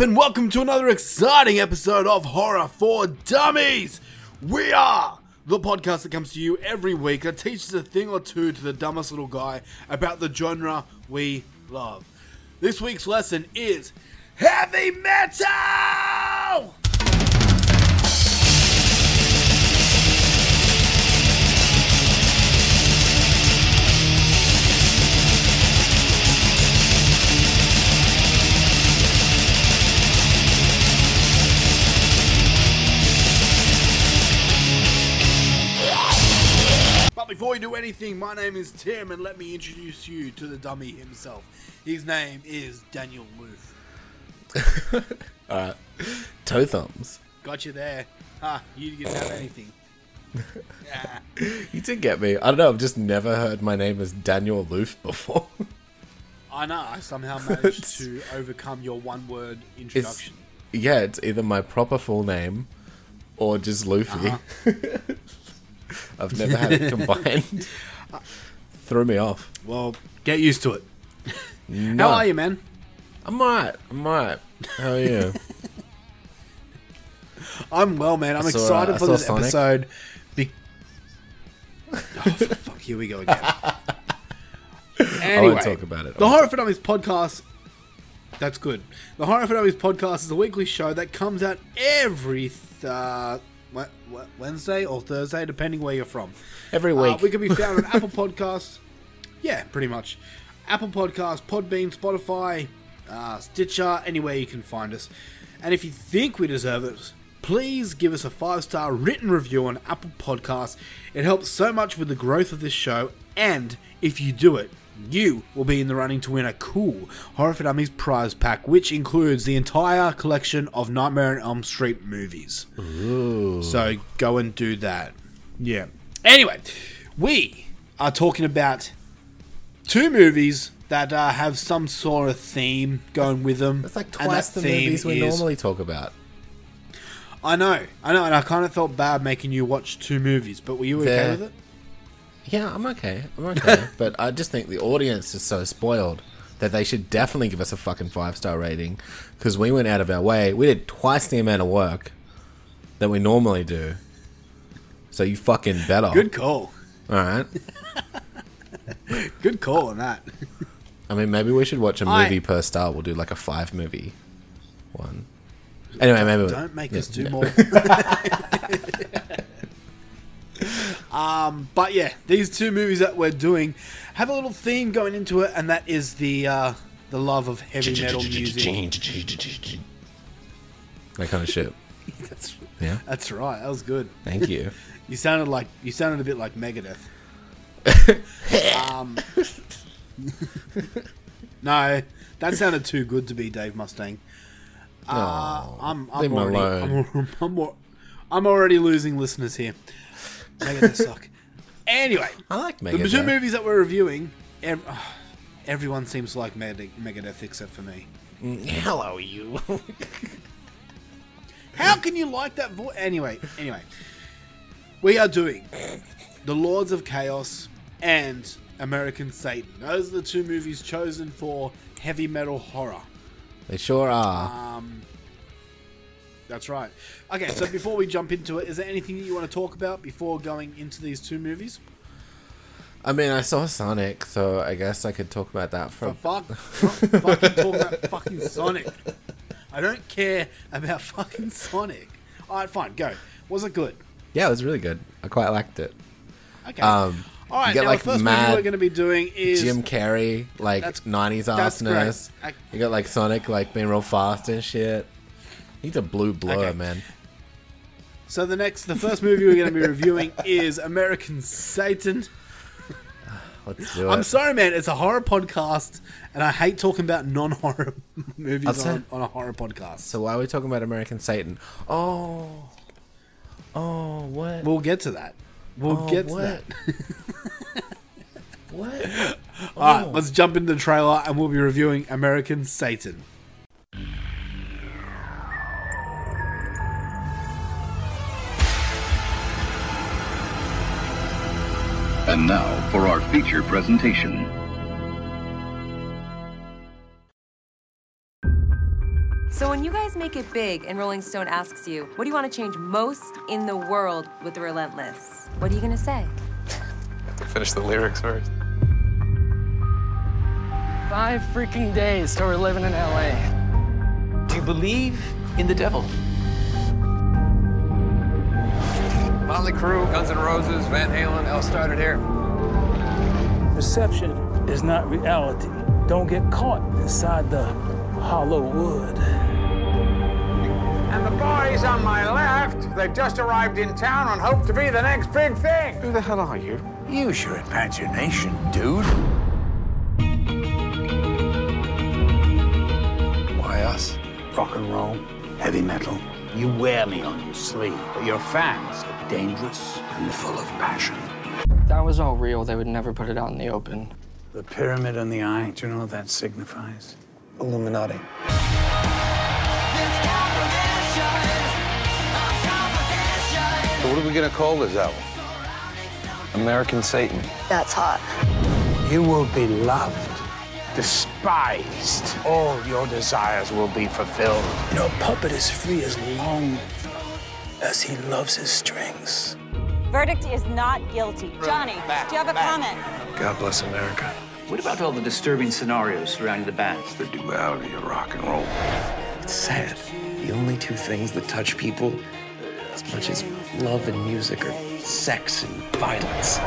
And welcome to another exciting episode of Horror for Dummies. We are the podcast that comes to you every week that teaches a thing or two to the dumbest little guy about the genre we love. This week's lesson is heavy metal. Before we do anything, my name is Tim, and let me introduce you to the dummy himself. His name is Daniel Loof. Alright. Toe thumbs. Got you there. Ha, you didn't have anything. Yeah. You did get me. I don't know, I've just never heard my name as Daniel Loof before. I know, I somehow managed to overcome your one word It's, introduction. yeah, it's either my proper full name or just Luffy. Uh-huh. I've never had it combined. Threw me off. Well, get used to it. No. How are you, man? I'm alright. I'm alright. How are you? I'm well, man. I'm I saw, uh, excited I for saw this Sonic. episode. Be- oh, fuck, here we go again. I Anyway, talk about it. The won't Horror for Dummies podcast. That's good. The Horror for Dummies podcast is a weekly show that comes out every th- uh, Wednesday or Thursday, depending where you're from. Every Uh, week. we can be found on Apple Podcasts. Yeah, pretty much. Apple Podcasts, Podbean, Spotify, uh, Stitcher, anywhere you can find us. And if you think we deserve it, please give us a five star written review on Apple Podcasts. It helps so much with the growth of this show. And if you do it, you will be in the running to win a cool Horror for Dummies prize pack, which includes the entire collection of Nightmare on Elm Street movies. So go and do that. Yeah. Anyway, we are talking about two movies that uh, have some sort of theme going with them. It's like twice the movies we is- normally talk about. I know, I know, and I kind of felt bad making you watch two movies, but were you okay They're- with it? Yeah, I'm okay. I'm okay. but I just think the audience is so spoiled that they should definitely give us a fucking five star rating because we went out of our way. We did twice the amount of work that we normally do. So you fucking better. Good call. All right. Good call on that. I mean, maybe we should watch a movie per star. We'll do like a five movie one. Anyway, maybe Don't make yeah, us do more. um, but yeah, these two movies that we're doing have a little theme going into it, and that is the uh, the love of heavy metal music. That kind of shit. That's, Yeah. that's right. That was good. Thank you. You sounded like you sounded a bit like Megadeth. um, no, that sounded too good to be Dave Mustaine. Uh, Aw, I'm, I'm already. I'm, I'm, I'm already losing listeners here. Megadeth suck. Anyway, I like the two movies that we're reviewing, ev- everyone seems to like Meg- Megadeth except for me. Hello, you. How can you like that voice? Anyway, anyway, we are doing The Lords of Chaos and American Satan. Those are the two movies chosen for heavy metal horror. they sure are. Um, that's right. Okay, so before we jump into it, is there anything that you want to talk about before going into these two movies? I mean, I saw Sonic, so I guess I could talk about that for. For fuck, fucking talk about fucking Sonic. I don't care about fucking Sonic. All right, fine, go. Was it good? Yeah, it was really good. I quite liked it. Okay. Um, All right, you get now like the first movie we're going to be doing is Jim Carrey, like That's- '90s that's great. I- You got like Sonic, like being real fast and shit. He's a blue blower, Okay. man. So the next, the first movie we're going to be reviewing is American Satan. Let's do I'm sorry, man. It's a horror podcast, and I hate talking about non-horror movies on, on a horror podcast. So why are we talking about American Satan? Oh, oh, what? We'll get to that. We'll Oh, get to what? that. what? All right, Oh. let's jump into the trailer, and we'll be reviewing American Satan. And now for our feature presentation. So when you guys make it big and Rolling Stone asks you, what do you want to change most in the world with the Relentless? What are you gonna say? Finish the lyrics first. Five freaking days till we're living in LA. Do you believe in the devil? Motley Crue, Guns N' Roses, Van Halen, all started here. Perception is not reality. Don't get caught inside the hollow wood. And the boys on my left, they've just arrived in town and hope to be the next big thing. Who the hell are you? Use your imagination, dude. Why us? Rock and roll, heavy metal. You wear me on your sleeve, but your fans are dangerous and full of passion. That was all real. They would never put it out in the open. The pyramid in the eye, do you know what that signifies? Illuminati. So what are we gonna call this album? American Satan. That's hot. You will be loved, despised. All your desires will be fulfilled. You know, a puppet is free as long as he loves his strings. Verdict is not guilty. Johnny, do you have a comment? God bless America. What about all the disturbing scenarios surrounding the band? It's the duality of rock and roll. It's sad. The only two things that touch people as much as love and music are sex and violence.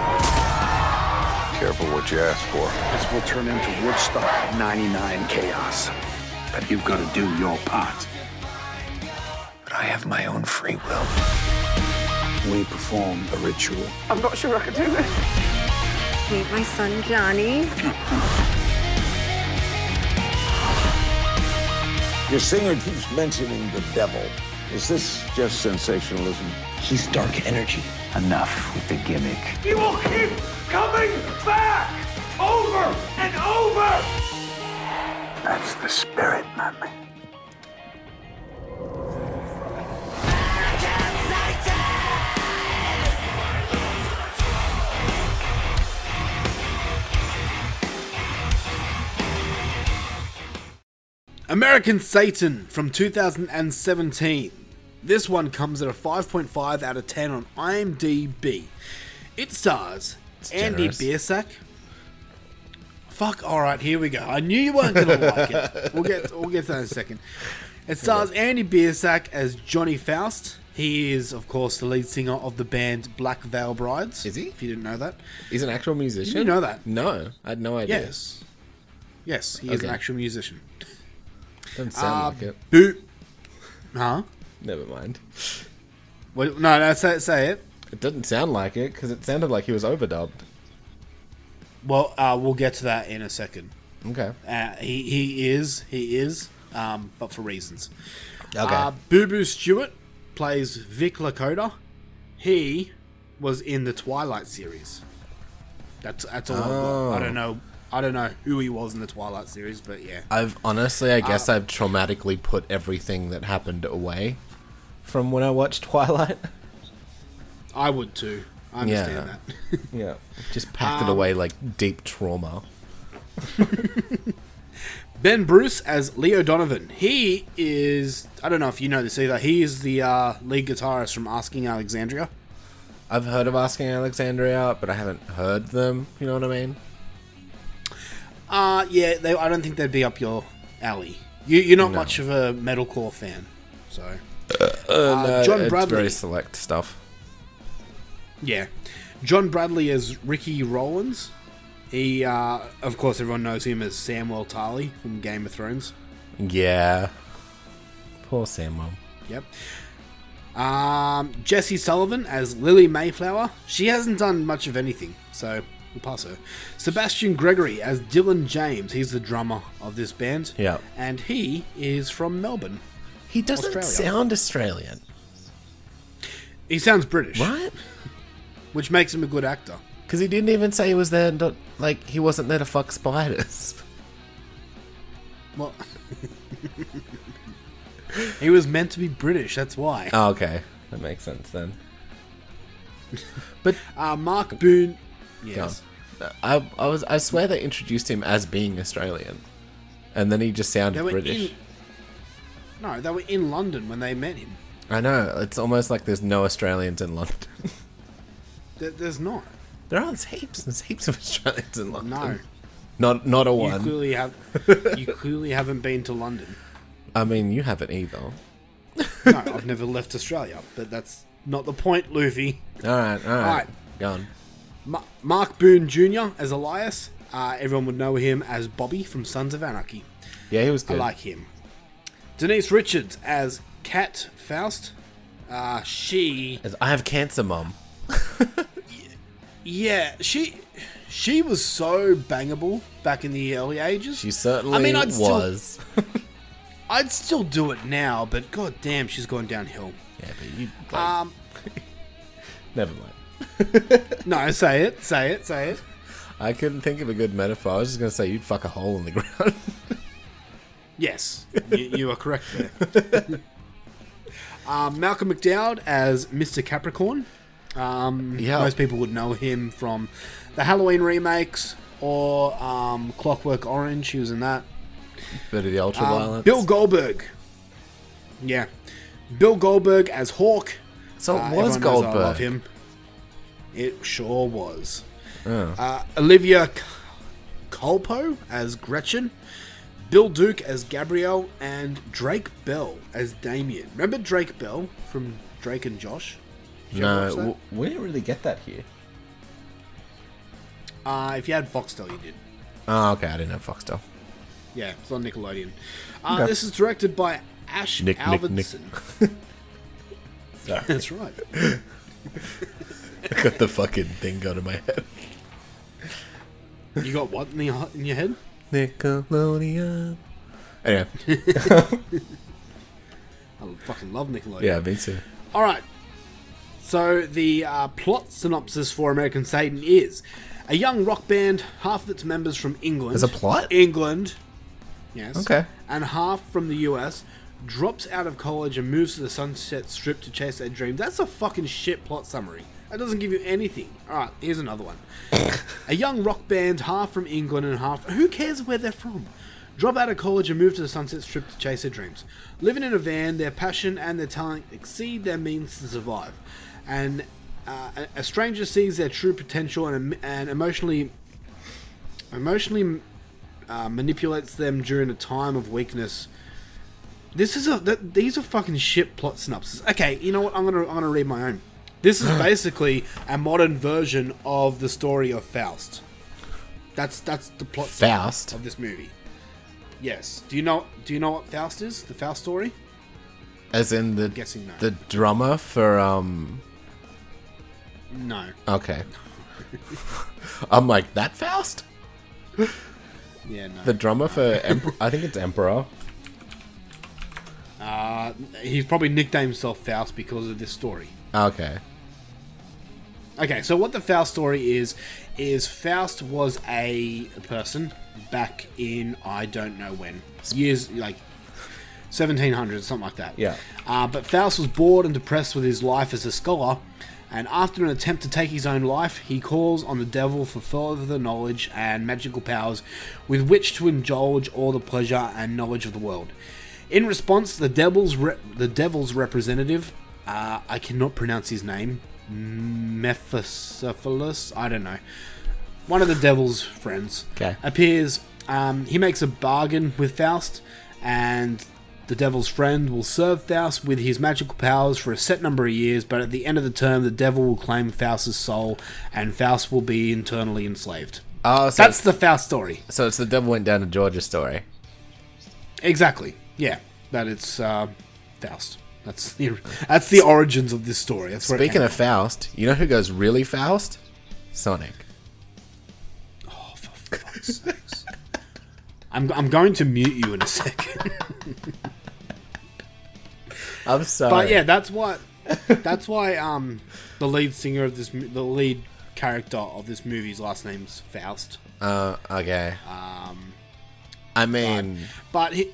Careful what you ask for. This will turn into Woodstock 99 chaos. But you've got to do your part. But I have my own free will. We perform a ritual. I'm not sure I can do this. Meet my son, Johnny. Your singer keeps mentioning the devil. Is this just sensationalism? He's dark energy. Enough with the gimmick. He will keep coming back over and over. That's the spirit, man. American Satan from 2017. This one comes at a 5.5 out of 10 on IMDb. It stars Andy generous. Biersack. Fuck. All right, here we go. I knew you weren't gonna like it. We'll get we'll get to that in a second. It stars Andy Biersack as Johnny Faust. He is, of course, the lead singer of the band Black Veil Brides. Is he? If you didn't know that. He's an actual musician. you know that? No, I had no idea. Yes. Yes, he is an actual musician. Doesn't sound Uh, like it. Boo. Huh? Never mind. What, no, no, say, say it. It doesn't sound like it because it sounded like he was overdubbed. Well, uh, we'll get to that in a second. Okay. Uh, he, he is, he is, um, but for reasons. Okay. Uh, Boo Boo Stewart plays Vic Lakota. He was in the Twilight series. That's that's all. I've. I don't know. I don't know who he was in the Twilight series, but yeah. I've honestly, I guess Uh, I've traumatically put everything that happened away from when I watched Twilight. I would too. I understand Yeah. that. yeah. Just packed it Um, away like deep trauma. Ben Bruce as Leo Donovan. He is. I don't know if you know this either. He is the uh, lead guitarist from Asking Alexandria. I've heard of Asking Alexandria, but I haven't heard them. You know what I mean? Uh, yeah, they, I don't think they'd be up your alley. You, you're not No. much of a metalcore fan, so Uh, Uh, no, John it's Bradley. very select stuff. yeah. John Bradley as Ricky Rollins. He, uh, of course, everyone knows him as Samuel Tarly from Game of Thrones. Yeah. Poor Samuel. Yep. Um, Jesse Sullivan as Lily Mayflower. She hasn't done much of anything, so her. Sebastian Gregory as Dylan James. He's the drummer of this band. Yeah. And he is from Melbourne. He doesn't Australia. sound Australian. He sounds British, What? which makes him a good actor. Because he didn't even say he was there. Not, like he wasn't there to fuck spiders. Well, he was meant to be British. That's why. Oh, okay, that makes sense then. But uh, Mark Boone. Yes. I, I was. I swear they introduced him as being Australian, and then he just sounded British. in- No, they were in London when they met him. I know. It's almost like there's no Australians in London. There, there's not. there are heaps. There's heaps of Australians in London. No. Not not a one. You clearly have. you clearly haven't been to London. I mean, you haven't either. No, I've never left Australia, but that's not the point, Luffy. All right, all right. Alright. Go on. Ma- Mark Boone Jr. as Elias. Uh, everyone would know him as Bobby from Sons of Anarchy. Yeah, he was I like him. Denise Richards as Cat Faust. Uh, she, As I have cancer, mom. yeah, she, she was so bangable back in the early ages. She certainly I mean, I'd still- was. I'd still do it now, but god damn, she's gone downhill. yeah, but you. Like, Um, never mind. no, say it, say it, say it. I couldn't think of a good metaphor. I was just gonna say you'd fuck a hole in the ground. Yes, you, you are correct there. um, Malcolm McDowell as Mr. Capricorn. Um, Yeah. Most people would know him from the Halloween remakes or um, Clockwork Orange. He was in that. Bit of the ultra Um, violence. Bill Goldberg. Yeah. Bill Goldberg as Hawk. So it Uh, was knows I love Goldberg. him. It sure was. Oh. Uh, Olivia C- Colpo as Gretchen. Bill Duke as Gabrielle. And Drake Bell as Damien. Remember Drake Bell from Drake and Josh? Did No, w- we didn't really get that here. Uh, if you had Foxtel, you did. Oh, okay. I didn't have Foxtel. Yeah, it's on Nickelodeon. Uh, Okay. This is directed by Ash Nick, Nick, Nick. Avildsen. That's right. I got the fucking thing going in my head. You got what in, the, in your head? Nickelodeon. Anyway, I fucking love Nickelodeon. yeah, me too. All right. So the uh, plot synopsis for American Satan is a young rock band, half of its members from England. There's a plot? England. Yes. Okay. And half from the US. Drops out of college and moves to the Sunset Strip to chase their dream. That's a fucking shit plot summary. That doesn't give you anything. All right, here's another one. a young rock band, half from England and half. Who cares where they're from? Drop out of college and move to the Sunset Strip to chase their dreams. Living in a van, their passion and their talent exceed their means to survive. And uh, a- stranger sees their true potential and, and emotionally emotionally uh, manipulates them during a time of weakness. This is a th- these are fucking shit plot synopsis. Okay, you know what? I'm gonna I'm gonna read my own. This is basically a modern version of the story of Faust. That's that's the plot Faust? of this movie. Yes. Do you know Do you know what Faust is? The Faust story? As in the guessing no. the drummer for um. No. Okay. I'm like that Faust. Yeah, no. The drummer for Emperor. I think it's Emperor. Uh, he's probably nicknamed himself Faust because of this story. Okay. Okay, so what the Faust story is is Faust was a person back in I don't know when years like 1700s something like that. Yeah. Uh, but Faust was bored and depressed with his life as a scholar, and after an attempt to take his own life, he calls on the devil for further knowledge and magical powers with which to indulge all the pleasure and knowledge of the world. In response, the devil's re- the devil's representative, uh, I cannot pronounce his name, Mephistopheles, I don't know, one of the devil's friends, Okay. appears. Um, he makes a bargain with Faust, and the devil's friend will serve Faust with his magical powers for a set number of years, but at the end of the term, the devil will claim Faust's soul, and Faust will be internally enslaved. Oh, so That's the Faust story. so it's the devil went down to Georgia story. Exactly. Yeah, that it's uh, Faust. That's the that's the origins of this story. That's Speaking of Faust, you know who goes really Faust? Sonic. Oh, for fuck's sakes. I'm I'm going to mute you in a second. I'm sorry. But yeah, that's what that's why um the lead singer of this the lead character of this movie's last name's Faust. Uh, okay. Um, I mean, but he,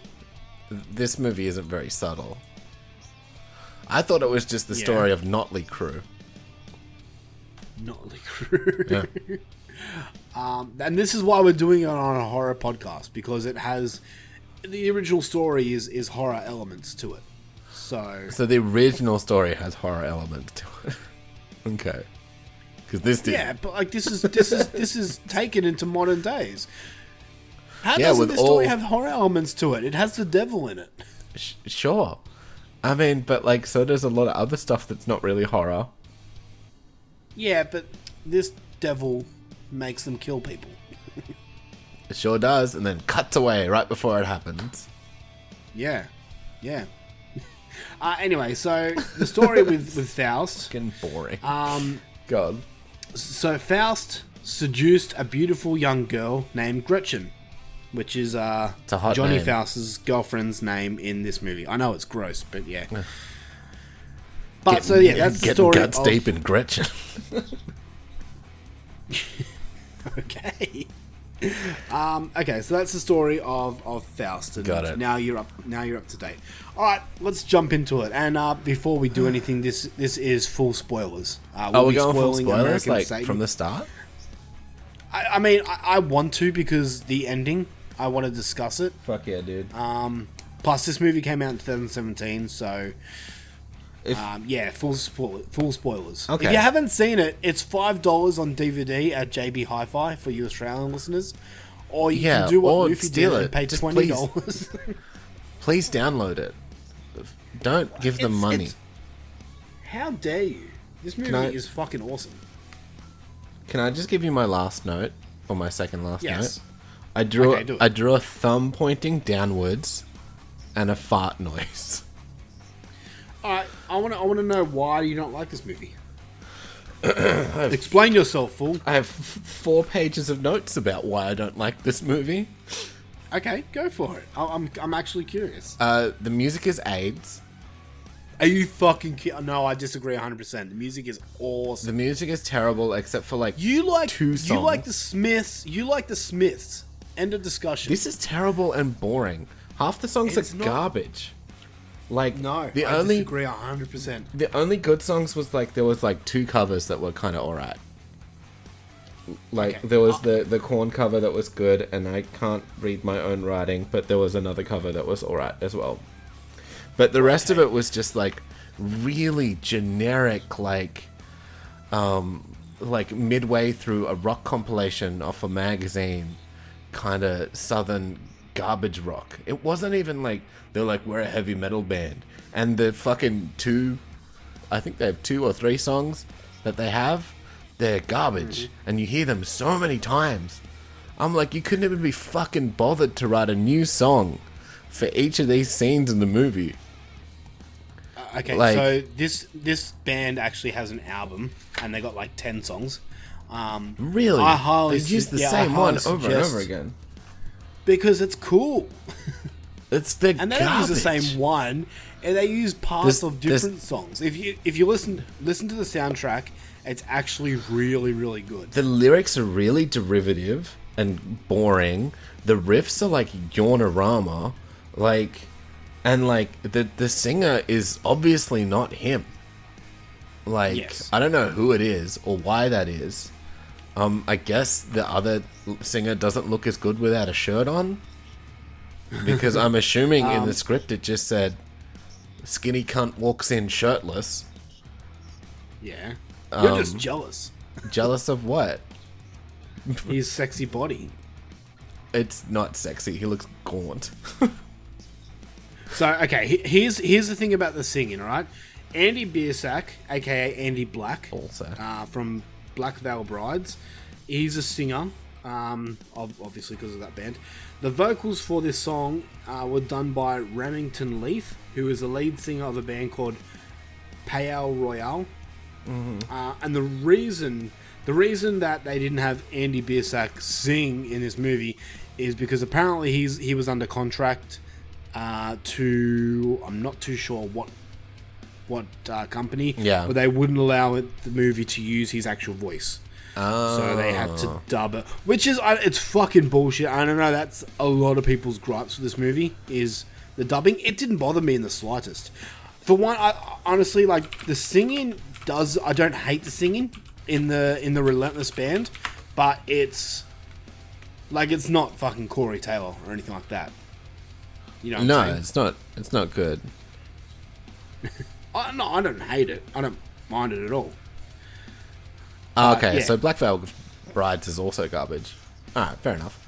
this movie isn't very subtle. I thought it was just the Yeah. story of Notley Crew. Notley Crew. Yeah. Um, and this is why we're doing it on a horror podcast because it has the original story is is horror elements to it. So So the original story has horror elements to it. okay. Because this did. yeah, but like this is this is this is taken into modern days. How Yeah, doesn't this story all- have horror elements to it? It has the devil in it. Sh- sure. I mean, but like, so does a lot of other stuff that's not really horror. Yeah, but this devil makes them kill people. It sure does, and then cuts away right before it happens. Yeah, yeah. Uh, anyway, so the story with with Faust. Getting boring. Um, God. So Faust seduced a beautiful young girl named Gretchen, which is uh, It's a hot Johnny name. Faust's girlfriend's name in this movie. I know it's gross, but yeah. But Getting- so yeah, that's the story. guts of- deep in Gretchen. okay. Um, okay, so that's the story of, of Faust. And Got it. Now you're up. Now you're up to date. All right, let's jump into it. And uh, before we do anything, this this is full spoilers. Uh, oh, we're be going full spoilers, American like Satan. from the start. I, I mean, I, I want to because the ending. I want to discuss it. Fuck yeah, dude. Um, plus, this movie came out in 2017, so um, yeah, full spoil- full spoilers. Okay. If you haven't seen it, it's five dollars on DVD at JB Hi-Fi for you Australian listeners, or you Yeah, can do what Luffy did it. and pay Just twenty dollars. Please download it. Don't give them It's- money. it's- How dare you? This movie I- is fucking awesome. Can I just give you my last note or my second last Yes. note? I drew Okay. I drew a thumb pointing downwards and a fart noise. Right, I want to I want to know why you don't like this movie. Explain yourself, fool. I have f- four pages of notes about why I don't like this movie. Okay, go for it. I- I'm I'm actually curious. Uh, the music is AIDS. Are you fucking kidding? No, I disagree 100%. The music is awesome. The music is terrible except for like You like two songs. You like the Smiths. You like the Smiths. End of discussion. This is terrible and boring. Half the songs It's are not. garbage. Like no, the I only disagree 100%. the only good songs was like there was like two covers that were kind of alright. Like Okay. there was the the Korn cover that was good, and I can't read my own writing, but there was another cover that was alright as well. But the rest of it was just like really generic, like um like midway through a rock compilation off a magazine, kind of southern garbage rock. It wasn't even like they're like we're a heavy metal band, and the fucking two, I think they have two or three songs that they have, they're garbage, and you hear them so many times. I'm like, you couldn't even be fucking bothered to write a new song for each of these scenes in the movie. Uh, Okay, Like- so this this band actually has an album, and they got like 10 songs. Um, Really? I highly They use the yeah, same one over and over again. Because it's cool. It's the and they don't use the same one, and they use parts There's- of different songs. If you if you listen listen to the soundtrack, it's actually really really good. The lyrics are really derivative and boring. The riffs are like yawnorama, like, and like the the singer is obviously not him. Like, Yes. I don't know who it is or why that is. Um, I guess the other singer doesn't look as good without a shirt on. Because I'm assuming in the Um, script it just said, "Skinny cunt walks in shirtless." Yeah, you're Um, just jealous. Jealous of what? His sexy body. It's not sexy. He looks gaunt. So okay, here's here's the thing about the singing. right? Andy Biersack, aka Andy Black, Also. uh, from Black Veil Brides, he's a singer. Um, obviously because of that band. The vocals for this song uh, were done by Remington Leith, who is the lead singer of a band called Palaye Royale. Uh, and the reason the reason that they didn't have Andy Biersack sing in this movie is because apparently he's he was under contract uh, to I'm not too sure what what uh, company, Yeah. but they wouldn't allow it, the movie to use his actual voice. So they had to Oh. dub it, which is it's fucking bullshit. I don't know. That's a lot of people's gripes with this movie is the dubbing. It didn't bother me in the slightest. For one, I honestly like the singing. Does I don't hate the singing in the in the Relentless band, but it's like it's not fucking Corey Taylor or anything like that. You know what no, I'm saying? it's not. It's not good. I, no, I don't hate it. I don't mind it at all. Oh, Uh, okay, yeah. so Black Veil Brides is also garbage. All right, fair enough.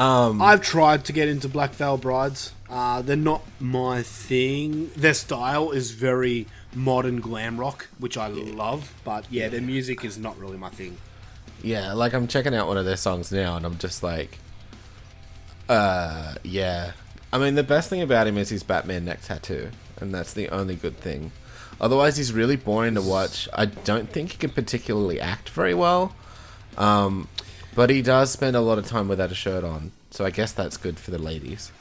Um, I've tried to get into Black Veil Brides. Uh, they're not my thing. Their style is very modern glam rock, which I love. But yeah, their music is not really my thing. Yeah, like I'm checking out one of their songs now, and I'm just like, uh, yeah. I mean, the best thing about him is his Batman neck tattoo, and that's the only good thing. Otherwise, he's really boring to watch. I don't think he can particularly act very well, um, but he does spend a lot of time without a shirt on, so I guess that's good for the ladies.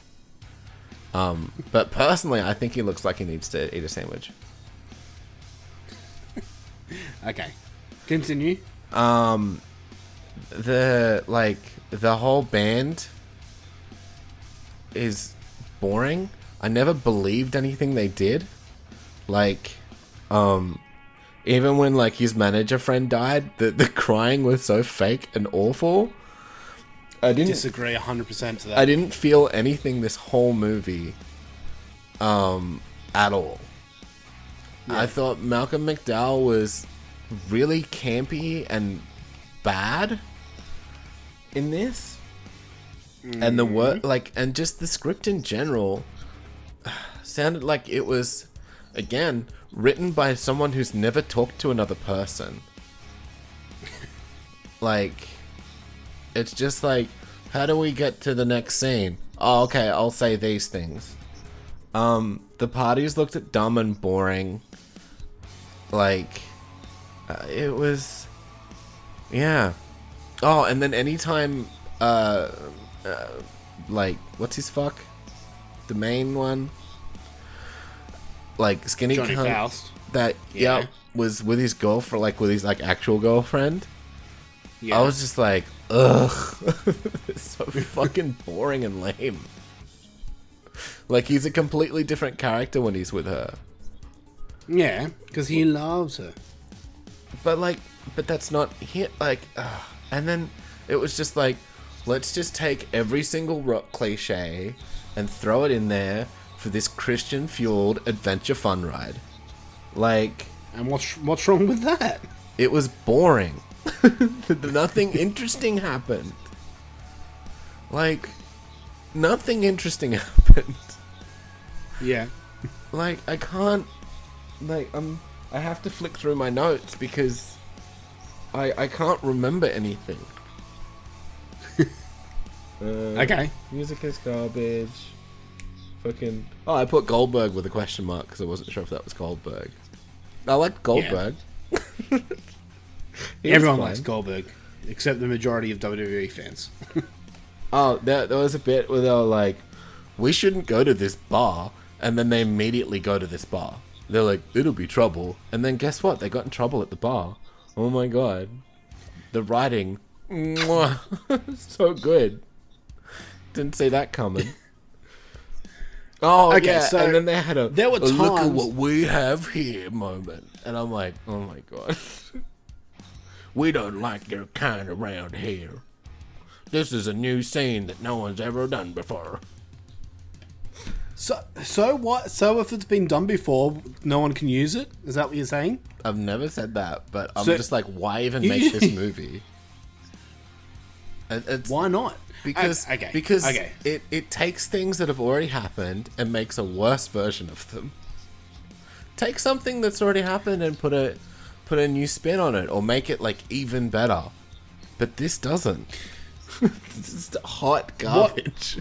Um, but personally, I think he looks like he needs to eat a sandwich. Okay, continue. um the like the whole band is boring i never believed anything they did like um even when like his manager friend died the, the crying was so fake and awful i didn't Disagree 100% to that. I didn't feel anything this whole movie um at all. I thought Malcolm McDowell was really campy and bad in this. And the word like and just the script in general sounded like it was again written by someone who's never talked to another person. like it's just like how do we get to the next scene? Oh, okay, I'll say these things. Um, the parties looked at dumb and boring. Like, uh, it was, yeah. Oh, and then anytime, uh, uh, like, what's his fuck? The main one, like skinny Johnny cunt Faust. That Yeah. yeah. was with his girlfriend, like with his like actual girlfriend. Yeah. I was just like, ugh, it's so fucking boring and lame. Like he's a completely different character when he's with her. Yeah, because he loves her. But like, but that's not hit. Like, and then it was just like, let's just take every single rock cliche and throw it in there for this Christian fueled adventure fun ride. Like, And what's what's wrong with that? it was boring. nothing interesting happened. Like, nothing interesting happened. Yeah. Like, I can't. Like, I'm. I have to flick through my notes because I I can't remember anything. uh, Okay. Music is garbage. Fucking. Oh, I put Goldberg with a question mark because I wasn't sure if that was Goldberg. I liked Goldberg. He was Everyone fine. likes Goldberg, except the majority of WWE fans. Oh, there, there was a bit where they were like, we shouldn't go to this bar. And then they immediately go to this bar. They're like, it'll be trouble. And then guess what? They got in trouble at the bar. Oh my god. The writing, so good. Didn't see that coming. Oh, Okay, yeah. so and then they had a, there were a look at what we have here moment. And I'm like, oh my god. we don't like your kind around here. This is a new scene that no one's ever done before. So, so what? So if it's been done before, no one can use it. Is that what you're saying? I've never said that, but I'm So- just like, why even make this movie? It's Why not? because O- okay, because okay. it it takes things that have already happened and makes a worse version of them. Take something that's already happened and put a put a new spin on it, or make it like even better. But this doesn't. this is hot garbage.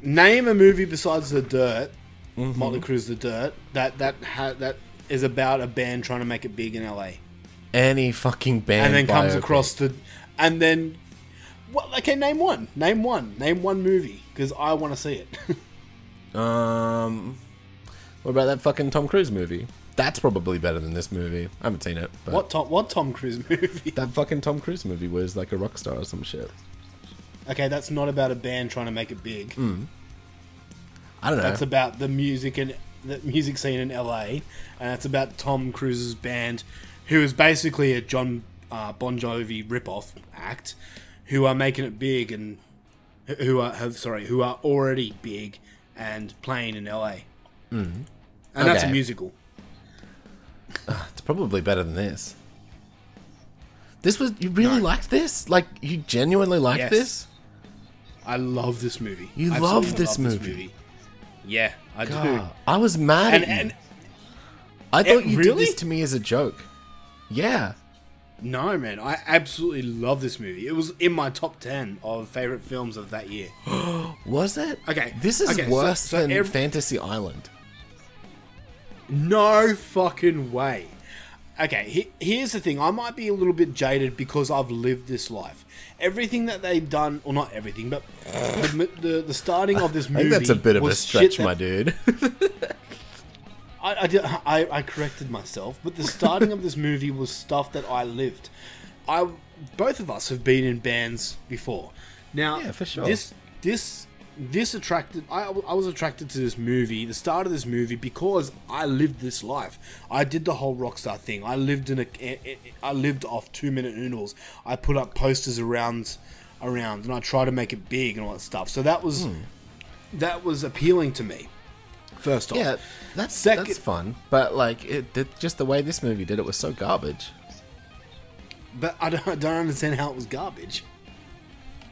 Name a movie besides The Dirt, Mm-hmm. Motley Crue's The Dirt, that that ha- that is about a band trying to make it big in LA, Any fucking band, and then comes biopic. across the, and then, what? Okay, name one. Name one. Name one movie because I want to see it. Um, what about that fucking Tom Cruise movie? That's probably better than this movie. I haven't seen it. But what Tom? What Tom Cruise movie? That fucking Tom Cruise movie was like a rock star or some shit. Okay, that's not about a band trying to make it big. I don't know. That's about the music and the music scene in LA, and that's about Tom Cruise's band, who is basically a John uh, Bon Jovi ripoff act, who are making it big and who are have sorry who are already big and playing in LA, Mm. and that's a Okay. musical. It's probably better than this. This was you really liked this? Like you genuinely liked Yes. this? I love this movie. You love this love movie. Yeah, I do. God, I was mad And- at you. and- I thought you did this to me as a joke. Yeah. No, man, I absolutely love this movie. It was in my top ten of favorite films of that year. Was it? Okay, This is okay, worse so than ev- Fantasy Island. No fucking way. Okay, he, here's the thing. I might be a little bit jaded because I've lived this life. Everything that they've done, or not everything, but the, the, the starting of this I movie. think that's a bit of a stretch, that- my dude. I, I, did, I, I corrected myself, but the starting of this movie was stuff that I lived. I both of us have been in bands before. Now, Yeah, for sure. This this this attracted. I, I was attracted to this movie, the start of this movie, because I lived this life. I did the whole rockstar thing. I lived in a. I lived off two minute noodles. I put up posters around, around, and I tried to make it big and all that stuff. So that was hmm. that was appealing to me. First off, yeah, that's Second- that's fun. But like it, it just the way this movie did it was so garbage. But I don't, I don't understand how it was garbage.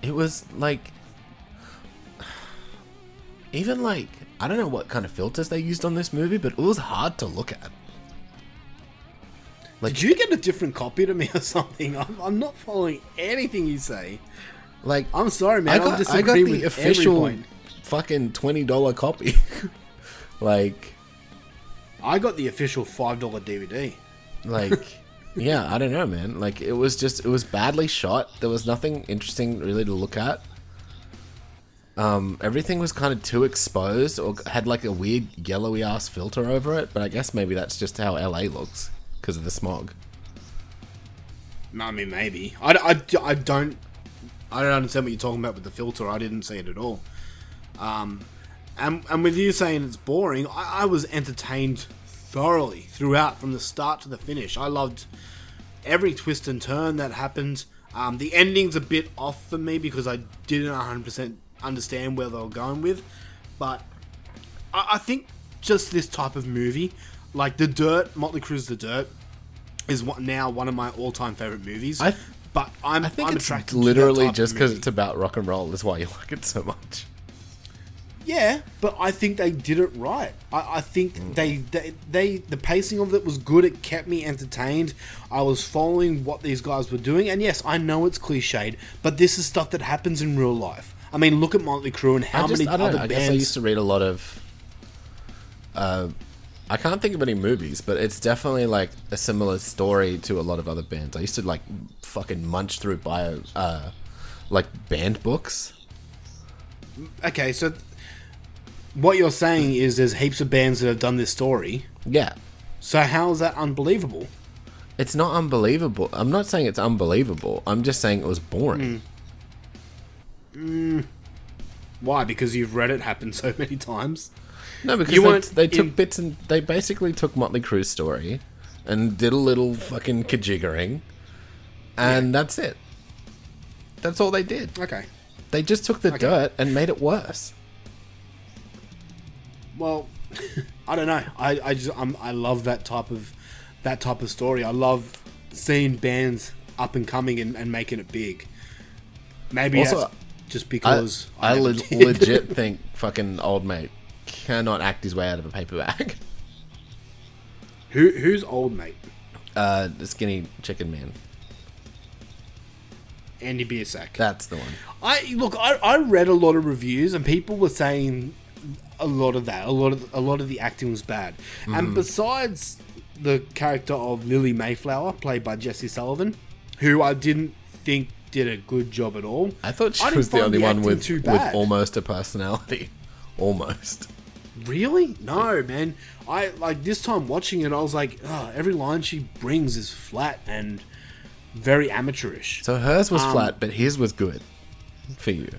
It was like even like I don't know what kind of filters they used on this movie, but it was hard to look at. Like Did you get a different copy to me or something? I'm, I'm not following anything you say. like I'm sorry, man. I got, I'm I disagreeing got the with every official point. fucking twenty dollar copy. like I got the official five dollar DVD. like yeah i don't know man like it was just it was badly shot there was nothing interesting really to look at um everything was kind of too exposed or had like a weird yellowy ass filter over it but i guess maybe that's just how la looks because of the smog I mean, maybe. I, I, I don't. I don't understand what you're talking about with the filter. I didn't see it at all. Um, and, and with you saying it's boring, I, I was entertained thoroughly throughout from the start to the finish. I loved every twist and turn that happened. Um, the ending's a bit off for me because I didn't 100% understand where they were going with. But I, I think just this type of movie, like The Dirt, Motley Crue's The Dirt, is what now one of my all-time favorite movies. I- but I'm, i think I'm it's attracted to that literally just because it's about rock and roll is why you like it so much Yeah, but I think they did it right. I, I think Mm. they, they they the pacing of it was good. It kept me entertained. I was following what these guys were doing, and yes, I know it's cliched, but this is stuff that happens in real life. I mean, look at Motley Crue and how just, many other know. I bands. I used to read a lot of. Uh, I can't think of any movies, but it's definitely like a similar story to a lot of other bands. I used to like fucking munch through bio, uh, like band books. Okay, so what you're saying is there's heaps of bands that have done this story. Yeah, So how is that unbelievable? it's not unbelievable. I'm not saying it's unbelievable. I'm just saying it was boring. Hmm. Hmm. Why? Because you've read it happen so many times. No, because You they, they took in- bits and they basically took Motley Crue's story and did a little fucking kajiggering, and that's it. That's all they did. Okay. They just took the dirt and made it worse. Well, I don't know. I I just I'm, I love that type of that type of story. I love seeing bands up and coming and, and making it big. Maybe Also, just I, because I, le- legit think fucking old mate cannot act his way out of a paper bag. Who who's old mate? Uh, the skinny chicken man. Andy Biersack. That's the one. I look. I, I read a lot of reviews and people were saying a lot of that. A lot of a lot of the acting was bad. And Mhm. besides the character of Lily Mayflower, played by Jesse Sullivan, who I didn't think did a good job at all. I thought she didn't was the only one with with almost a personality. Almost. Really? No, man. I like this time watching it. I was like, oh, every line she brings is flat and very amateurish. So hers was Um, flat, but his was good for you.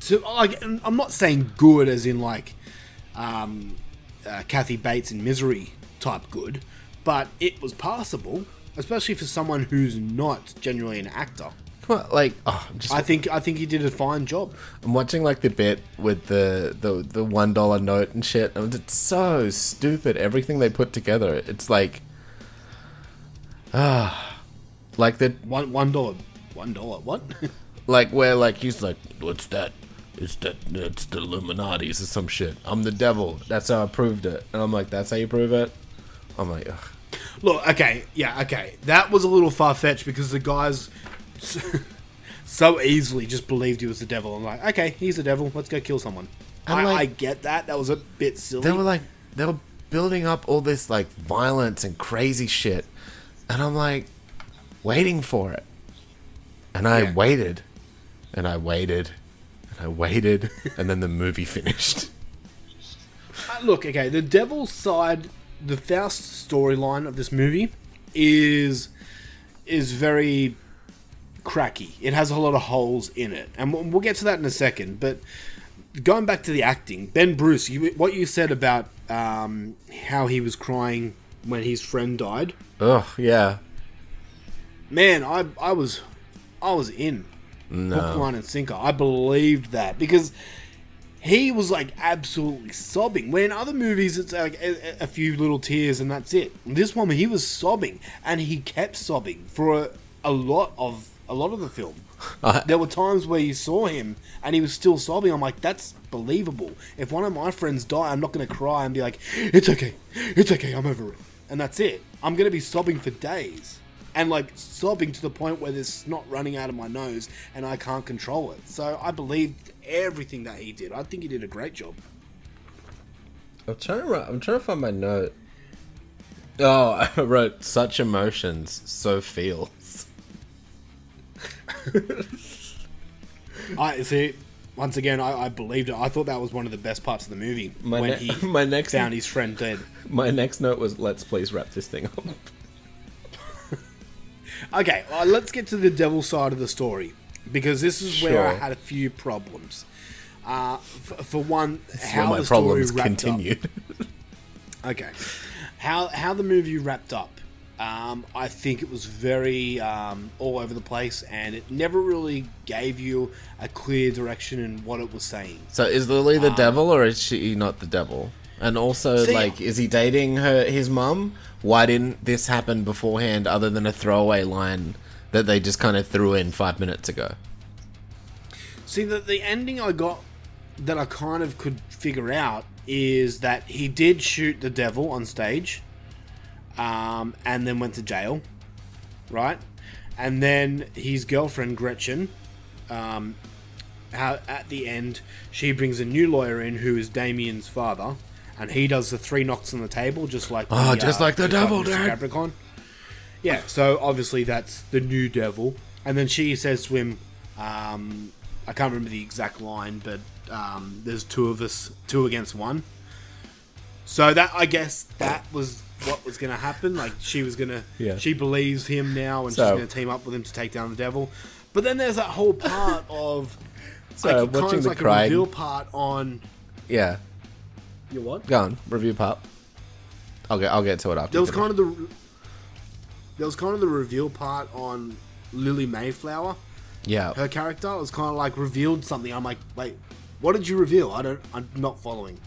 So, like, I'm not saying good as in like um, uh, Kathy Bates in Misery type good, but it was passable, especially for someone who's not genuinely an actor. like, oh, I'm just I think I think he did a fine job. I'm watching like the bit with the the the one dollar note and shit. And it's so stupid. Everything they put together. It's like, ah, like the One one dollar, one dollar. What? like where like he's like, what's that? It's the it's the Illuminati's or some shit. I'm the devil. That's how I proved it. And I'm like, that's how you prove it. I'm like, ugh. Look, okay, yeah, okay. That was a little far fetched because the guys so, so easily just believed he was the devil. I'm like, okay, he's the devil. Let's go kill someone. And, I, like- I get that. That was a bit silly. they were like they were building up all this like violence and crazy shit and i'm like waiting for it and i Yeah. waited and i waited and i waited and then the movie finished Uh, look, okay, the devil's side, the Faust storyline of this movie is is very cracky. It has a lot of holes in it, and we'll, we'll get to that in a second. But going back to the acting, Ben Bruce, you, what you said about um, how he was crying when his friend died, Ugh, yeah man, I I was I was in hook, line, and sinker. I believed that because he was like absolutely sobbing. When in other movies, it's like a, a few little tears and that's it. This one, he was sobbing, and he kept sobbing for a, a lot of a lot of the film. I- there were times where you saw him and he was still sobbing. I'm like, that's believable. If one of my friends die, I'm not going to cry and be like, it's okay, it's okay, I'm over it, and that's it. I'm going to be sobbing for days and like sobbing to the point where there's snot running out of my nose and I can't control it. So I believed everything that he did. I think he did a great job. i'm trying to i'm trying to find my note oh i wrote such emotions so feels I see. Once again, I, I believed it. I thought that was one of the best parts of the movie My when ne- he my next- found his friend dead. my next note was let's please wrap this thing up Okay, well, let's get to the devil side of the story because this is where I had a few problems. Uh, f- for one, That's how the story wrapped continued Up. Okay, how how the movie wrapped up. Um, I think it was very um, all over the place, and it never really gave you a clear direction in what it was saying. So is Lily the devil or is she not the devil? And also, See- like, is he dating her his mum? Why didn't this happen beforehand, other than a throwaway line that they just kind of threw in five minutes ago? See, the, the ending I got that I kind of could figure out is that he did shoot the devil on stage um, and then went to jail, right? And then his girlfriend, Gretchen, um, at the end, she brings a new lawyer in who is Damien's father, and he does the three knocks on the table, just like Oh, just like the devil, Mr. dude. Capricorn. Yeah, so obviously that's the new devil. And then she says to him, um, I can't remember the exact line, but um, there's two of us, two against one. So that I guess that was what was going to happen. Like she was going to, Yeah. she believes him now, and she's going to team up with him to take down the devil. But then there's that whole part of So, like, it kind watching of the like crying- a reveal part on Yeah, your what? go on review pop. I'll get I'll get to it after. There was kind of the there was kind of the reveal part on Lily Mayflower. yeah. Her character was kind of like revealed something. I'm like, wait, what did you reveal? I don't. I'm not following.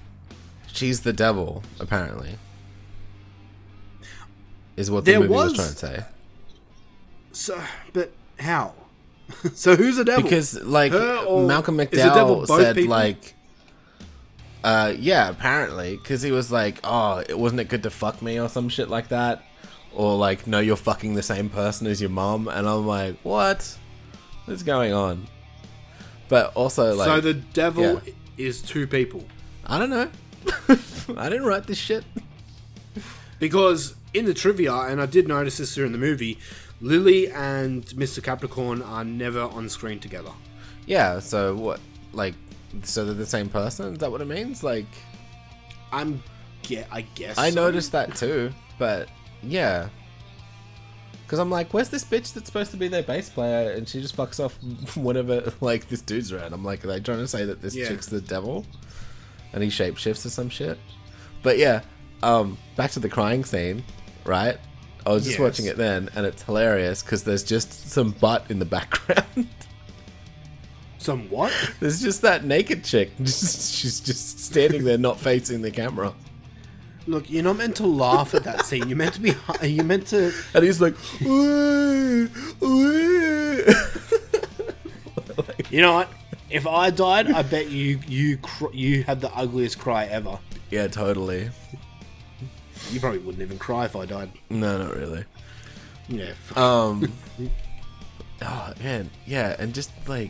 She's the devil, apparently. Is what There the movie was, was- trying to say. So, but how? so who's the devil? Because like Malcolm is the devil McDowell said, people? like, uh, yeah, apparently, because he was like, oh, it wasn't it good to fuck me or some shit like that, or like, no, you're fucking the same person as your mom, and I'm like, what? What's going on? But also, like, so the devil yeah. is two people I don't know. I didn't write this shit. because in the trivia, and I did notice this during the movie, Lily and Mr. Capricorn are never on screen together. Yeah. So what? Like, so they're the same person? Is that what it means? Like, I'm get. I guess I so. noticed that too, but yeah. Because I'm like, where's this bitch that's supposed to be their bass player, and she just fucks off whenever like this dude's around. I'm like, are they trying to say that this Yeah. chick's the devil, and he shapeshifts or some shit? But yeah, um, back to the crying scene, right? I was just Yes. watching it then, and it's hilarious because there's just some butt in the background. Some what? there's just that naked chick. Just, she's just standing there, not facing the camera. Look, you're not meant to laugh at that scene. You're meant to be. You're meant to. And he's like. You know what? If I died, I bet you you cr- you had the ugliest cry ever. yeah, totally. You probably wouldn't even cry if I died. No, not really. Yeah. Um. oh man, yeah, and just like,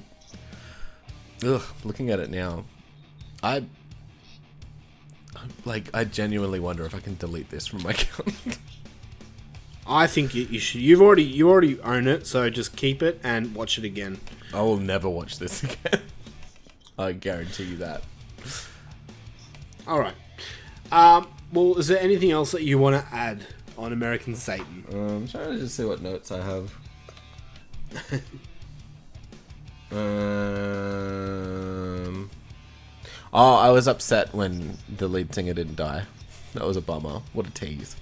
ugh, looking at it now, I like I genuinely wonder if I can delete this from my account. I think you, you should. You've already you already own it, so just keep it and watch it again. I will never watch this again. I guarantee you that. All right. Um, well, is there anything else that you want to add on American Satan? Um, I'm trying to just see what notes I have. um. Oh, I was upset when the lead singer didn't die. That was a bummer. What a tease.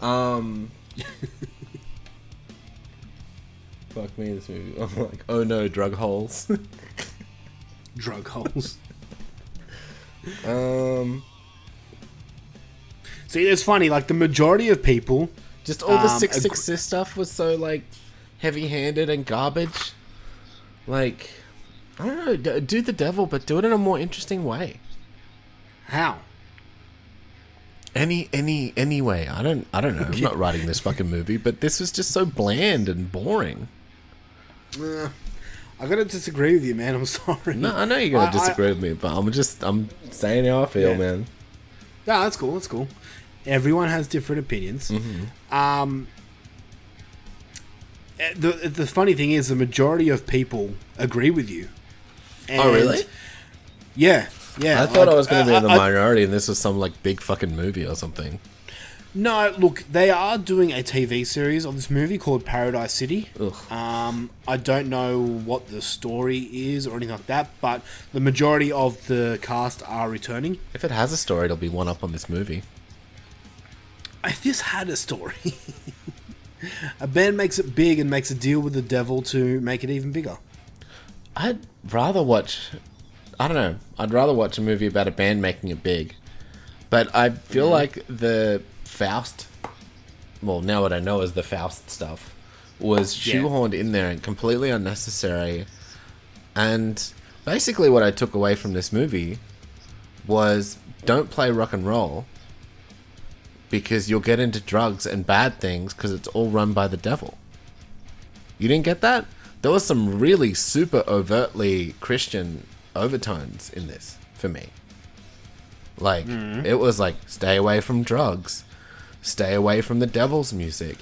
Um. Fuck me, this movie. I'm like, oh no, drug holes. Drug holes. um. See, it's funny. Like the majority of people, Just all the um, six six six stuff was so like heavy handed and garbage. Like, I don't know, d- do the devil, but do it in a more interesting way. How? Any any any way. I don't I don't know. I'm not writing this fucking movie, but this was just so bland and boring. Uh, I gotta disagree with you, man. I'm sorry. No, I know you're gonna I- I- disagree with me, but I'm just I'm saying how I feel, Yeah. man. No, that's cool. That's cool. Everyone has different opinions. Mm-hmm. Um, the the funny thing is, the majority of people agree with you. Oh, really? Yeah, yeah. I thought I was gonna be uh, in the I- minority, and this was some like big fucking movie or something. No, look, they are doing a TV series of this movie called Paradise City. Ugh. Um, I don't know what the story is or anything like that, but the majority of the cast are returning. If it has a story, it'll be one up on this movie. If this had a story, a band makes it big and makes a deal with the devil to make it even bigger. I'd rather watch. I don't know. I'd rather watch a movie about a band making it big. But I feel like the Faust, well, now what I know is the Faust stuff, was Yeah. shoehorned in there and completely unnecessary. And basically, what I took away from this movie was don't play rock and roll because you'll get into drugs and bad things because it's all run by the devil. You didn't get that? There was some really super overtly Christian overtones in this for me. Like it was like stay away from drugs, stay away from the devil's music,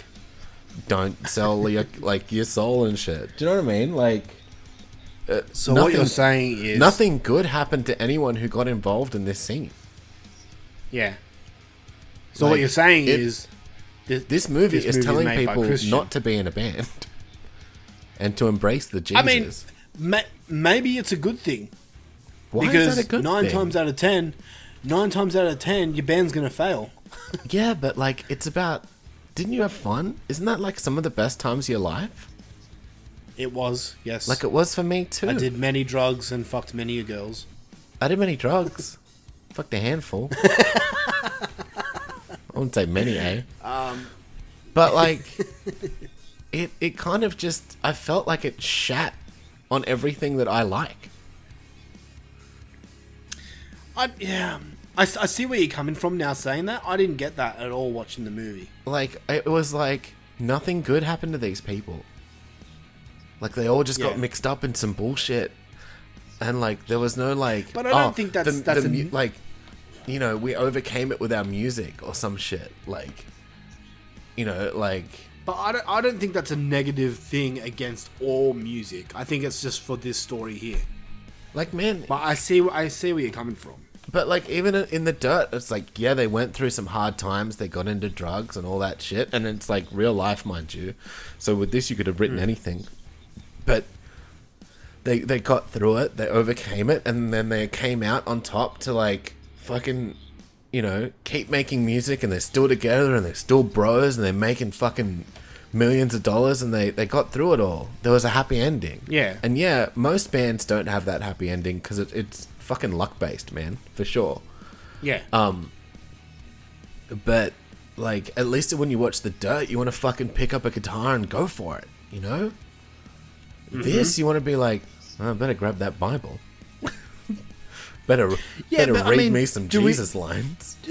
don't sell your like your soul and shit. Do you know what I mean? Like, uh, So what you're saying is nothing good happened to anyone who got involved in this scene. Yeah. So Like, what you're saying it- is this, This movie this is movie telling people not to be in a band and to embrace the Jesus. I mean, ma- maybe it's a good thing Why because is that a good nine thing? times out of ten, nine times out of ten, your band's gonna fail. Yeah, but like it's about. Didn't you have fun? Isn't that like some of the best times of your life? It was yes. Like it was for me too. I did many drugs and fucked many girls. I did many drugs. Fucked a handful. I wouldn't say many, eh? Um, But like, it it kind of just I felt like it shat on everything that I like. I yeah. I, I see where you're coming from now saying that. I didn't get that at all watching the movie. Like it was like nothing good happened to these people. Like they all just Yeah. got mixed up in some bullshit, and like there was no like. But I don't oh, think that's- the, that's the a- like, you know, we overcame it with our music or some shit. Like, you know, like But I don't, I don't think that's a negative thing against all music. I think it's just for this story here. Like man, but I see I see where you're coming from. But like even in the dirt, it's like yeah, they went through some hard times. They got into drugs and all that shit, and it's like real life, mind you. So with this, you could have written Hmm. anything, but they they got through it. They overcame it, and then they came out on top to like fucking you know, keep making music and they're still together and they're still bros and they're making fucking millions of dollars and they, they got through it all. There was a happy ending. Yeah. And yeah, most bands don't have that happy ending because it, it's fucking luck based, man, for sure. Yeah. Um, but like, at least when you watch The Dirt, you want to fucking pick up a guitar and go for it, you know? Mm-hmm. This, you want to be like, oh, I better grab that Bible. Better Yeah, better but, I read mean, me some do we- Jesus lines.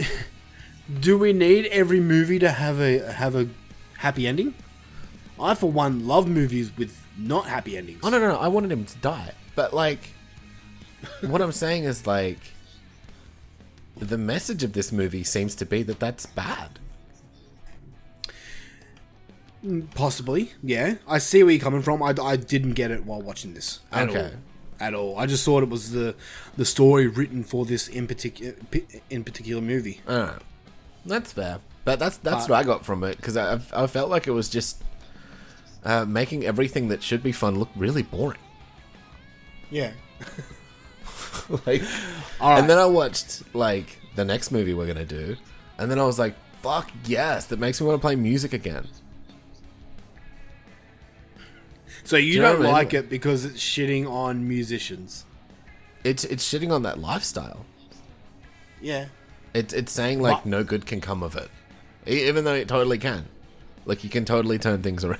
Do we need every movie to have a have a happy ending? I, for one, love movies with not happy endings. Oh no, no, no! I wanted him to die, but like, what I'm saying is like, the message of this movie seems to be that that's bad. Mm, possibly, yeah. I see where you're coming from. I, I didn't get it while watching this at Okay. all. At all. I just thought it was the the story written for this in particular in particular movie. Alright. That's fair. But that's that's But- what I got from it because I I felt like it was just uh, making everything that should be fun look really boring. Yeah. like, and then I watched like the next movie we're gonna do, and then I was like, "Fuck yes!" That makes me want to play music again. So you, Do you don't what I mean? like it because it's shitting on musicians. It's it's shitting on that lifestyle. Yeah. It's it's saying like What? no good can come of it, even though it totally can. Like you can totally turn things around.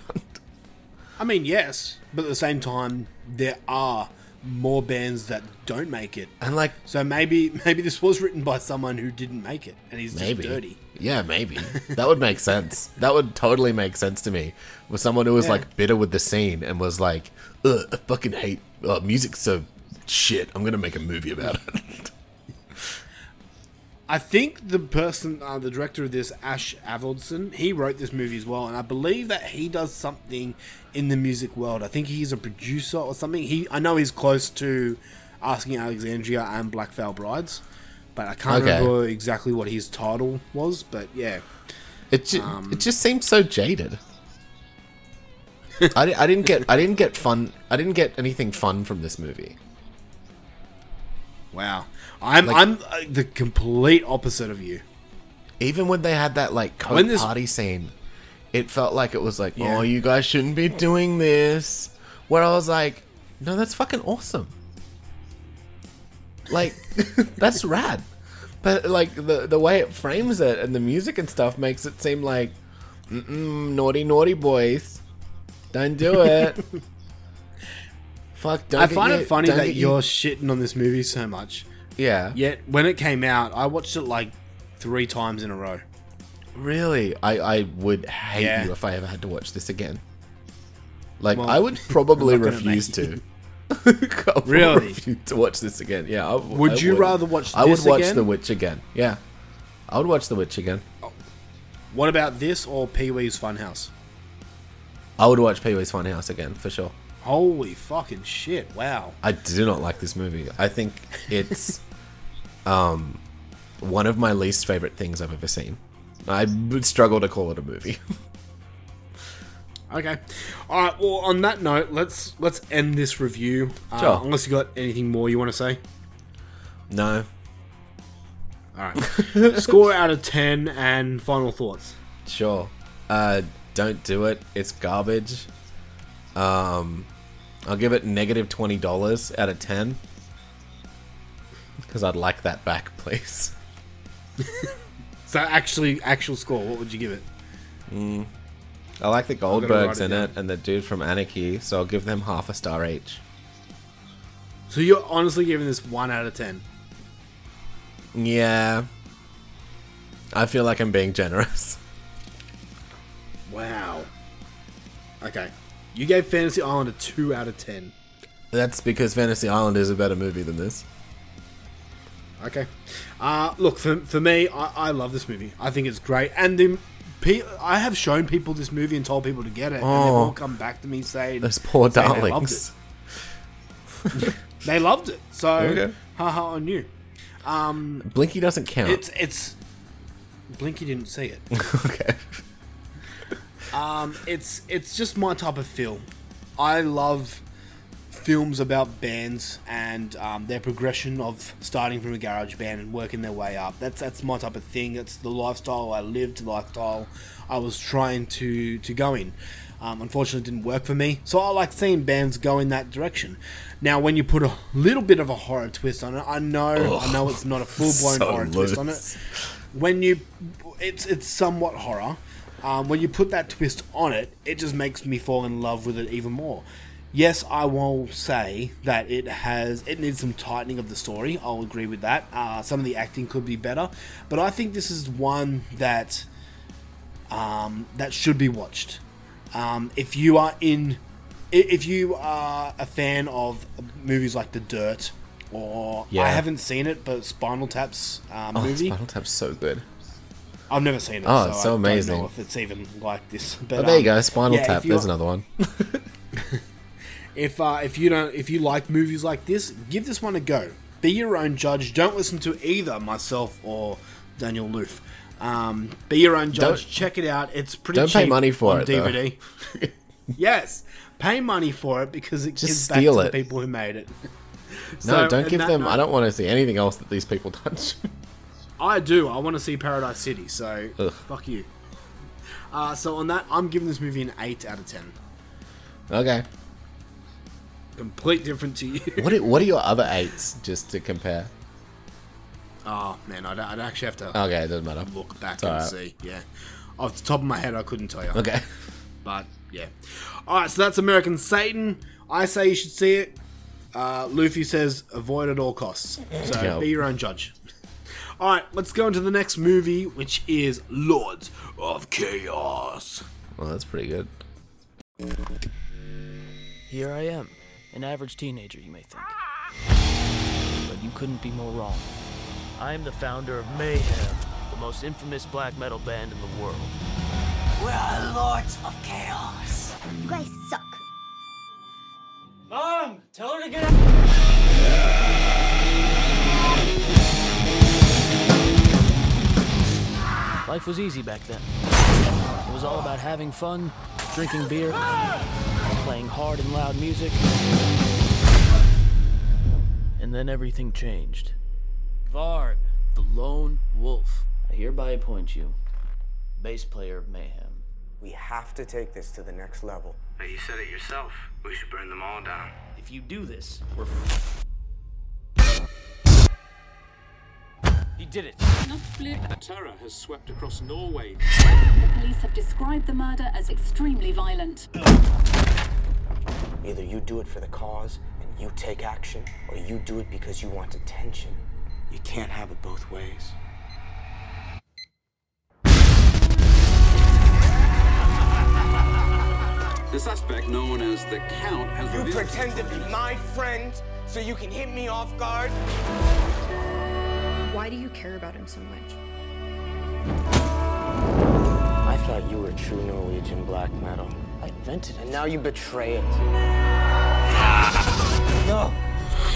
I mean, yes, but at the same time, there are more bands that don't make it. And like, so maybe maybe this was written by someone who didn't make it, and he's maybe just dirty. Yeah, maybe that would make sense. That would totally make sense to me. With someone who was Yeah. like bitter with the scene and was like, Ugh, "I fucking hate uh, music's so shit. I'm gonna make a movie about it." I think the person, uh, the director of this, Ash Avildsen, he wrote this movie as well, and I believe that he does something in the music world. I think he's a producer or something. He, I know he's close to Asking Alexandria and Black Veil Brides, but I can't Okay. remember exactly what his title was. But yeah, It ju- Um, it just seems so jaded. I, I didn't get I didn't get fun. I didn't get anything fun from this movie. wow, I'm Like- I'm uh, the complete opposite of you. Even when they had that like coke this- party scene, it felt like it was like, Yeah. oh, you guys shouldn't be doing this. Where I was like, no, that's fucking awesome. Like, that's rad. But like the the way it frames it and the music and stuff makes it seem like, Mm-mm, naughty naughty boys, don't do it. Fuck, don't. I find it funny that get you're shitting on this movie so much. Yeah. Yet when it came out, I watched it like three times in a row. Really, I, I would hate Yeah. you if I ever had to watch this again. Like, Well, I would probably I'm not gonna refuse to. Really? refuse to watch this again. Yeah. I, Would I you rather watch I would watch again? The Witch again. Yeah, I would watch The Witch again. Oh. What about this or Pee Wee's Funhouse? I would watch Pee Wee's Funhouse again for sure. Holy fucking shit! Wow. I do not like this movie. I think it's um one of my least favorite things I've ever seen. I would struggle to call it a movie. Okay. All right. Well, on that note, let's let's end this review. Uh, Sure. Unless you got anything more you want to say. no. All right. Score out of ten and final thoughts. Sure. Uh, don't do it. It's garbage. Um, I'll give it negative twenty dollars out of ten because I'd like that back, please. So actually, actual score. What would you give it? Mm. I like the Goldbergs it in down. it and the dude from Anarchy, so I'll give them half a star each. So you're honestly giving this one out of ten. Yeah. I feel like I'm being generous. Wow. Okay. You gave Fantasy Island a two out of ten. That's because Fantasy Island is a better movie than this. Okay. Uh, look, for, for me, I, I love this movie. I think it's great. And the, pe- I have shown people this movie and told people to get it. And they've Oh. all come back to me saying, Those poor saying they loved darlings. it. They loved it. So, Okay. haha on you. Um, Blinky doesn't count. it's, it's, Blinky didn't see it. okay. Um, it's it's just my type of film. I love films about bands and um, their progression of starting from a garage band and working their way up. That's that's my type of thing. That's the lifestyle I lived, the lifestyle I was trying to to go in. Um, unfortunately, it didn't work for me. So I like seeing bands go in that direction. Now, when you put a little bit of a horror twist on it, I know, I know it's not a full blown so horror twist on it. When you, it's it's somewhat horror. Um, when you put that twist on it, it just makes me fall in love with it even more. Yes, I will say that it has it needs some tightening of the story. I'll agree with that. Uh, some of the acting could be better, but I think this is one that um, that should be watched. Um, if you are in, if you are a fan of movies like The Dirt, or Yeah. I haven't seen it, but Spinal Tap's um, Oh, movie, Spinal Tap's so good. I've never seen it. Oh, so it's so I amazing. Don't know if it's even like this. But oh, there you um, go. Spinal yeah, Tap. There's another one. If uh, if you don't if you like movies like this, give this one a go. Be your own judge. Don't listen to either myself or Daniel Loof. Um, be your own judge. Don't- Check it out. It's pretty. don't pay cheap money for on it. DVD. yes, pay money for it because it Just gives steal back to it. the people who made it. no, don't give them. note- I don't want to see anything else that these people touch. I do. I want to see Paradise City. So Ugh. fuck you. Uh, so on that, I'm giving this movie an eight out of ten. okay. Complete different to you. What are, What are your other eights, just to compare? Oh man, I'd, I'd actually have to Okay, it doesn't matter. look back It's and alright. see. Yeah, off the top of my head, I couldn't tell you. Okay. but yeah. All right, so that's American Satan. I say you should see it. Uh, Luffy says avoid at all costs. So Yeah. be your own judge. All right, let's go into the next movie, which is Lords of Chaos. Well, that's pretty good. Here I am, an average teenager, you may think. But you couldn't be more wrong. I am the founder of Mayhem, the most infamous black metal band in the world. We are Lords of Chaos. You guys suck. Mom, tell her to get out. Life was easy back then. It was all about having fun, drinking beer, playing hard and loud music. And then everything changed. Varg, the lone wolf, I hereby appoint you bass player of Mayhem. We have to take this to the next level. But you said it yourself. We should burn them all down. If you do this, we're. He did it. A terror has swept across Norway. The police have described the murder as extremely violent. Either you do it for the cause and you take action, or you do it because you want attention. You can't have it both ways. The suspect, known as the Count, has You revealed... pretend to be my friend so you can hit me off guard? Why do you care about him so much? I thought you were true Norwegian black metal. I invented it. And now you betray it. No!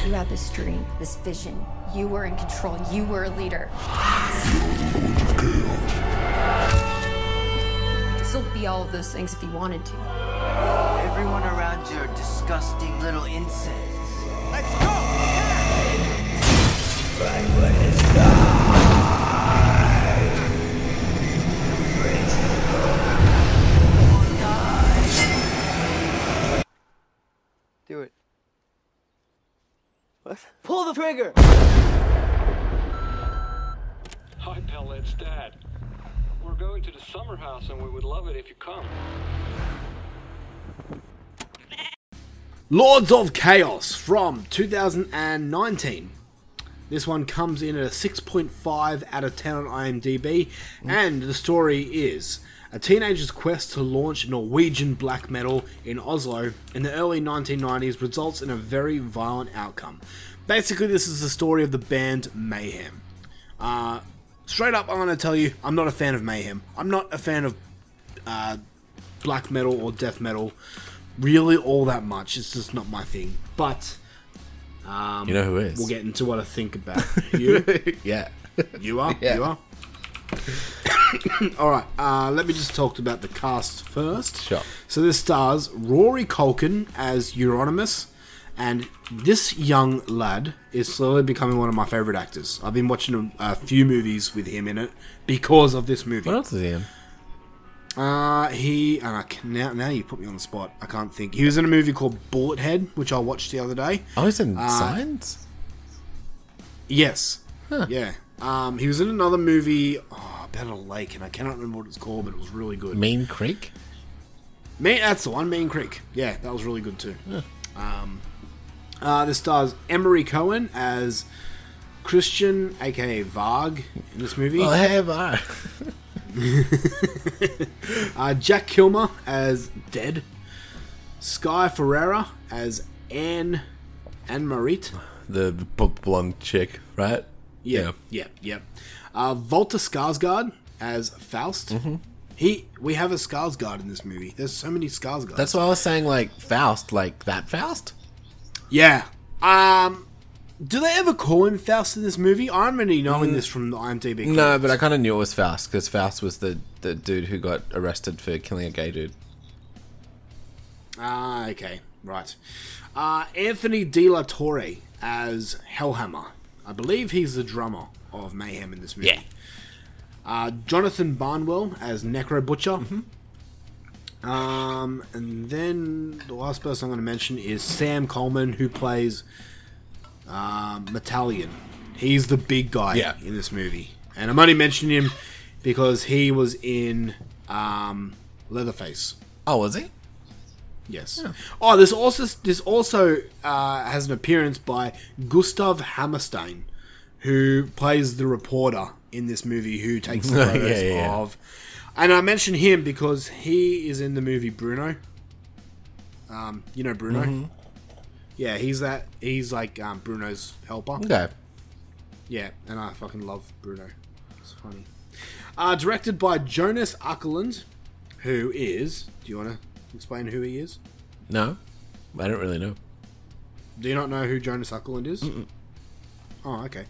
You had this dream, this vision. You were in control. You were a leader. You could still be all of those things if you wanted to. Everyone around you are disgusting little insects. Let's go! Do What? Pull the trigger! Hi, Pal, it's Dad. We're going to the summer house and we would love it if you come. Lords of Chaos from 2019. This one comes in at a 6.5 out of 10 on IMDb, and the story is a teenager's quest to launch Norwegian black metal in Oslo in the early 1990s results in a very violent outcome. Basically, this is the story of the band Mayhem. Uh, straight up, I'm going to tell you, I'm not a fan of Mayhem. I'm not a fan of uh, black metal or death metal really all that much. It's just not my thing. But um, You know who is? We'll get into what I think about you. yeah. You are. Yeah. You are. all right. Uh, let me just talk about the cast first. Sure. So this stars Rory Culkin as Euronymous And this young lad is slowly becoming one of my favorite actors. I've been watching a, a few movies with him in it because of this movie. What else is he in? Uh, he and I can, now now you put me on the spot. I can't think. He was in a movie called Bullet Head, which I watched the other day. Oh, he's in Uh, Signs? Yes. Yeah. Um, he was in another movie oh, about a lake, and I cannot remember what it's called, but it was really good. Mean Creek? Mean, that's the one, Mean Creek. Yeah, that was really good too. Um, uh, this stars Emory Cohen as Christian, aka Varg, in this movie. Oh, hey, Var. uh, Jack Kilmer as Dead. Sky Ferreira as Anne Anne Marit. The b- blonde chick, right? Yeah, yeah, yeah. Uh, Walter Skarsgård as Faust. Mm-hmm. He, we have a Skarsgård in this movie. There's so many Skarsgårds. That's why I was saying, like, Faust, like that Faust? Yeah. Um, do they ever call him Faust in this movie? I'm only knowing Mm. this from the IMDb. No, but I kind of knew it was Faust because Faust was the, the dude who got arrested for killing a gay dude. Ah, okay, right. Uh, Anthony De La Torre as Hellhammer. I believe he's the drummer of Mayhem in this movie. Yeah. Uh, Jonathan Barnwell as Necro Butcher. Mm-hmm. Um, and then the last person I'm going to mention is Sam Coleman, who plays um, Metalion. He's the big guy Yeah. in this movie, and I'm only mentioning him because he was in um, Leatherface. Oh, was he? Yes. Oh, this also this also uh, has an appearance by Gustaf Hammarsten, who plays the reporter in this movie who takes the Yeah, photos yeah. of. And I mention him because he is in the movie Bruno. Um, you know Bruno. Mhm. Yeah, he's that. He's like um, Bruno's helper. Okay. Yeah, and I fucking love Bruno. It's funny. Uh, directed by Jonas Åkerlund, who is. Do you want to explain who he is? No, I don't really know. Do you not know who Jonas Åkerlund is? Oh, okay.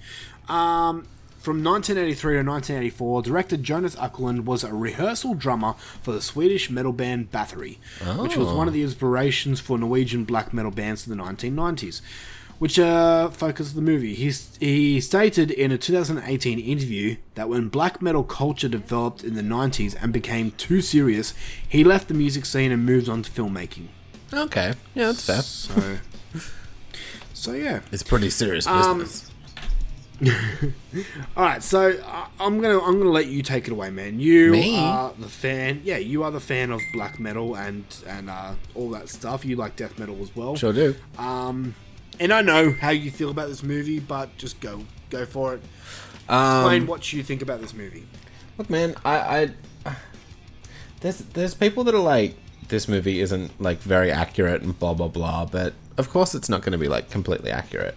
Um, from 1983 to 1984, director Jonas Åkerlund was a rehearsal drummer for the Swedish metal band Bathory, which was Oh. one of the inspirations for Norwegian black metal bands in the 1990s, which uh, focused the movie. He, he stated in a 2018 interview that when black metal culture developed in the 90s and became too serious, he left the music scene and moved on to filmmaking. Okay, yeah, that's fair. So, so yeah. It's pretty serious Um, business. All right, so uh, I'm gonna I'm gonna let you take it away, man. You Me? are the fan. Yeah, you are the fan of black metal and and uh, all that stuff. You like death metal as well. Sure do. Um, and I know how you feel about this movie, but just go go for it. Um, Explain what you think about this movie. Look, man, I, I there's there's people that are like this movie isn't like very accurate and blah blah blah, but of course it's not going to be like completely accurate.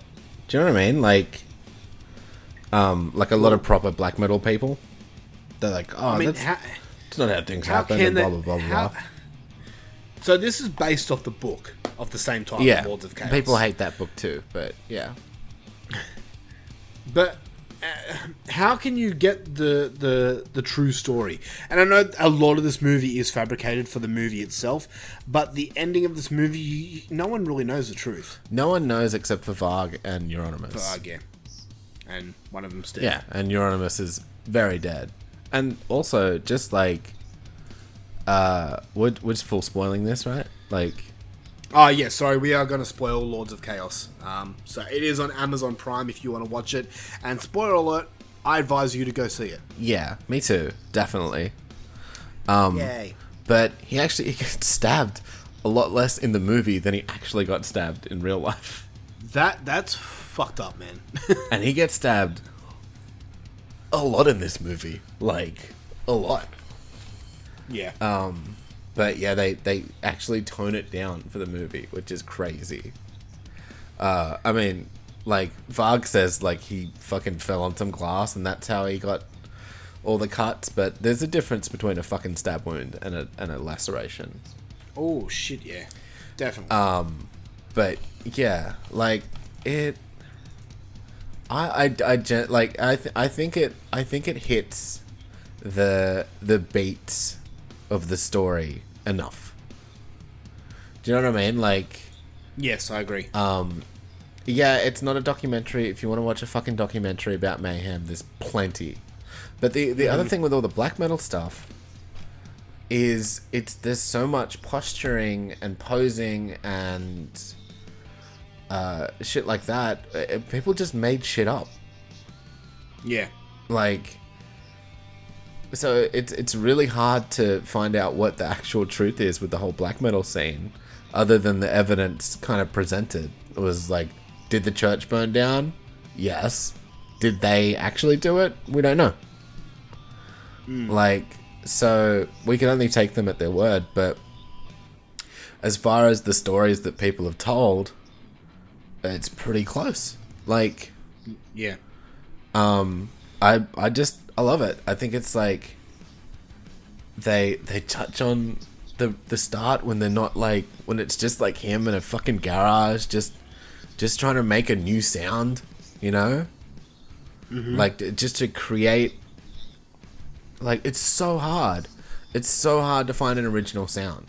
Do you know what I mean? Like, um, like a lot of proper black metal people, they're like, oh, I mean, that's, how, that's not how things how happen, and blah blah blah how- blah. So this is based off the book of the same title, Yeah, Lords of Chaos. people hate that book too, but yeah. But uh, how can you get the, the the true story? And I know a lot of this movie is fabricated for the movie itself, but the ending of this movie, you, no one really knows the truth. No one knows except for Varg and Euronymous. Varg, yeah. And one of them's dead. Yeah, and Euronymous is very dead. And also, just like, uh, we're, we're just full spoiling this, right? Like, Oh yeah, sorry, we are going to spoil Lords of Chaos. Um, so it is on Amazon Prime if you want to watch it. And spoiler alert, I advise you to go see it. yeah, me too, definitely. Um, Yay. But he actually he gets stabbed a lot less in the movie than he actually got stabbed in real life. That that's fucked up, man. and he gets stabbed a lot in this movie, like a lot. yeah. Um, but yeah, they they actually tone it down for the movie, which is crazy. Uh, I mean, like Varg says, like he fucking fell on some glass, and that's how he got all the cuts. But there's a difference between a fucking stab wound and a and a laceration. oh shit, yeah, definitely. Um, but yeah, like it. I I I gen- like I th- I think it I think it hits the the beats of the story enough. Do you know what I mean? Like, Yes, I agree. Um, yeah, it's not a documentary. If you want to watch a fucking documentary about mayhem, there's plenty. But the the other Mhm. thing with all the black metal stuff is it's there's so much posturing and posing and uh, shit like that. Uh, People just made shit up. Yeah. Like, so it's it's really hard to find out what the actual truth is with the whole black metal scene, other than the evidence kind of presented. It was like, did the church burn down? Yes. Did they actually do it? We don't know. Like, so we can only take them at their word, but as far as the stories that people have told, it's pretty close. Like, Yeah. um, I I just I love it. I think it's like they they touch on the the start when they're not like when it's just like him in a fucking garage just just trying to make a new sound, you know? Mhm. Like just to create like it's so hard. It's so hard to find an original sound.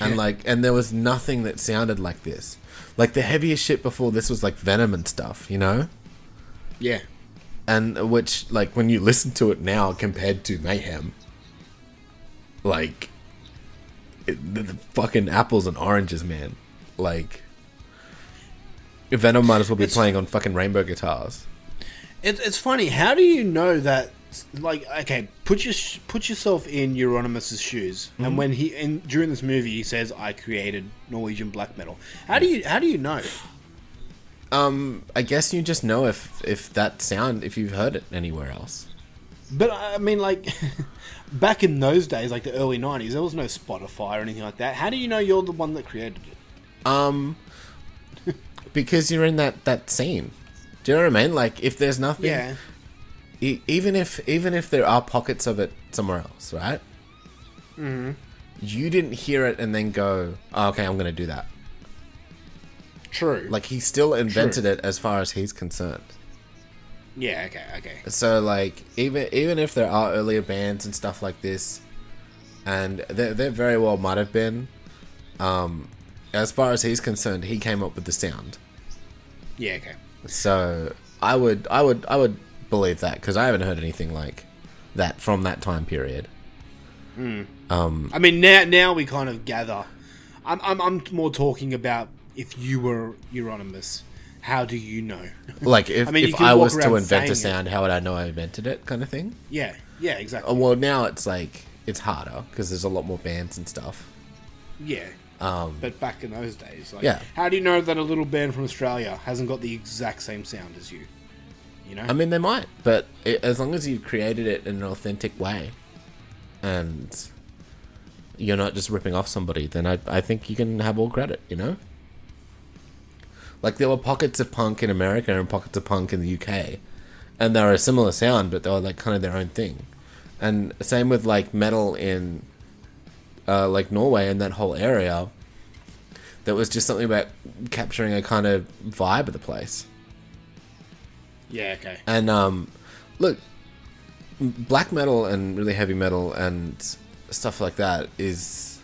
And like and there was nothing that sounded like this. Like the heaviest shit before this was like Venom and stuff, you know? Yeah. and which like when you listen to it now compared to mayhem like it, the, the fucking apples and oranges man like venom might as well be playing on fucking rainbow guitars It, it's funny. How do you know that? Like, okay, put your put yourself in Euronymous' shoes, Mhm. and when he in during this movie he says, "I created Norwegian black metal." How do you how do you know? um i guess you just know if if that sound if you've heard it anywhere else But I mean, like, back in those days, like the early '90s, there was no Spotify or anything like that. How do you know you're the one that created it? um because you're in that that scene do you know what i mean like if there's nothing Yeah. E- even if even if there are pockets of it somewhere else right Mm-hmm. you didn't hear it and then go, oh, okay, I'm going to do that. True. Like he still invented it as far as he's concerned. Yeah. Okay. Okay. So like even even if there are earlier bands and stuff like this, and there there very well might have been, um, as far as he's concerned, he came up with the sound. Yeah. Okay. So I would I would I would believe that because I haven't heard anything like that from that time period. Mm. Um, I mean, now now we kind of gather. I'm I'm, I'm more talking about if you were Euronymous, how do you know? like if, I mean, if I was to invent a saying it. sound, how would I know I invented it? Kind of thing. Yeah. Yeah. Exactly. Uh, well, now it's like it's harder because there's a lot more bands and stuff. Yeah. Um, But back in those days, like, Yeah. how do you know that a little band from Australia hasn't got the exact same sound as you? You know? I mean, they might, but it, as long as you've created it in an authentic way, and you're not just ripping off somebody, then I, I think you can have all credit. You know, like there were pockets of punk in America and pockets of punk in the UK, and they were a similar sound, but they were like kind of their own thing. And same with like metal in uh, like Norway and that whole area. That was just something about capturing a kind of vibe of the place. Yeah. Okay. And um, look, black metal and really heavy metal and stuff like that is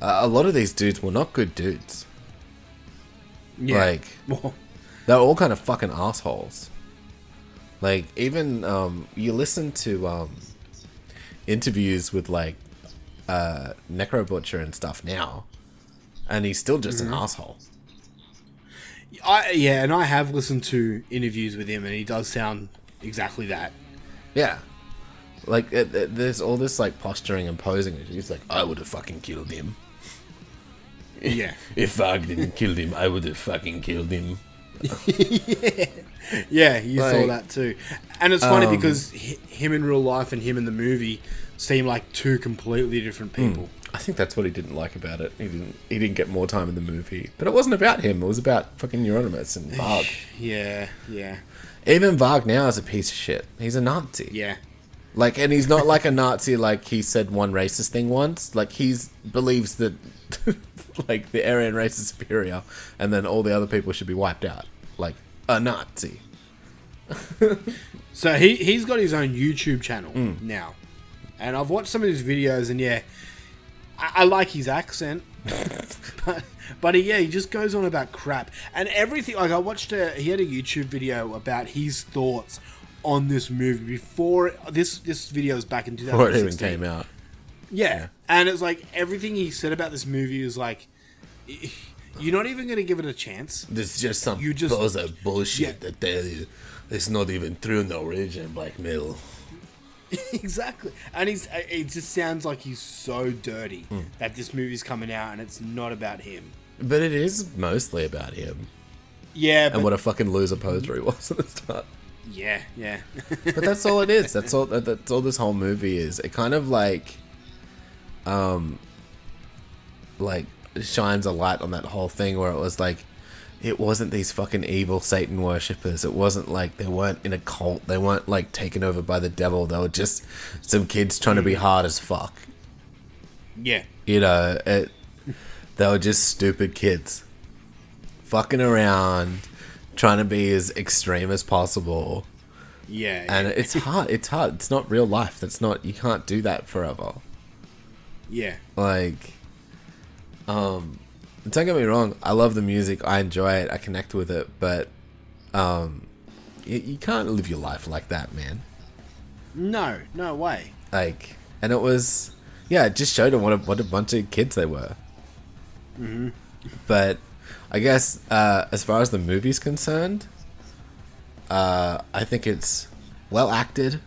uh, a lot of these dudes were not good dudes. Yeah. Like they're all kind of fucking assholes. Like even um, you listen to um, interviews with like uh, Necro Butcher and stuff now, and he's still just Mhm. an asshole. I yeah, and I have listened to interviews with him, and he does sound exactly that. Yeah. Like, it, it- there's all this, like, posturing and posing. He's like, I would have fucking killed him. Yeah. if Varg didn't kill him, I would have fucking killed him. yeah. yeah, you saw that too. And it's funny um, because hi- him in real life and him in the movie seem like two completely different people. I think that's what he didn't like about it. He didn't. He didn't get more time in the movie, but it wasn't about him. It was about fucking Euronymous and Varg. Yeah, yeah, Even Varg now is a piece of shit. He's a Nazi. yeah. Like, and he's not like a Nazi. Like he said one racist thing once. Like he's believes that, like the Aryan race is superior, and then all the other people should be wiped out. Like a Nazi. So he he's got his own YouTube channel Mm. now, and I've watched some of his videos, and yeah, I, I like his accent, but but he, yeah, he just goes on about crap and everything. Like I watched a he had a YouTube video about his thoughts on this movie before this this video is back in 2016. Before it even came out. Yeah. And it's like everything he said about this movie is like you're not even going to give it a chance. There's just some You just- bullshit, bullshit Yeah. that tell you it's not even true Norwegian black metal. exactly. And he's it just sounds like he's so dirty Hmm. that this movie's coming out and it's not about him. But it is mostly about him. Yeah, and what a fucking loser poser he was at the start. yeah, yeah. but that's all it is. That's all. That, that's all this whole movie is. It kind of like, um, like shines a light on that whole thing where it was like, it wasn't these fucking evil Satan worshippers. It wasn't like they weren't in a cult. They weren't like taken over by the devil. They were just some kids trying to be hard as fuck. yeah. You know, it. They were just stupid kids, fucking around, trying to be as extreme as possible Yeah. and yeah. it's hard. It's hard. It's not real life. That's not. You can't do that forever. yeah. Like, um, don't get me wrong. I love the music. I enjoy it. I connect with it. But, um, you, you can't live your life like that, man. No, no way. Like, and it was, yeah, it just showed them what a, what a bunch of kids they were. hmm But I guess uh, as far as the movie's concerned, uh, I think it's well acted.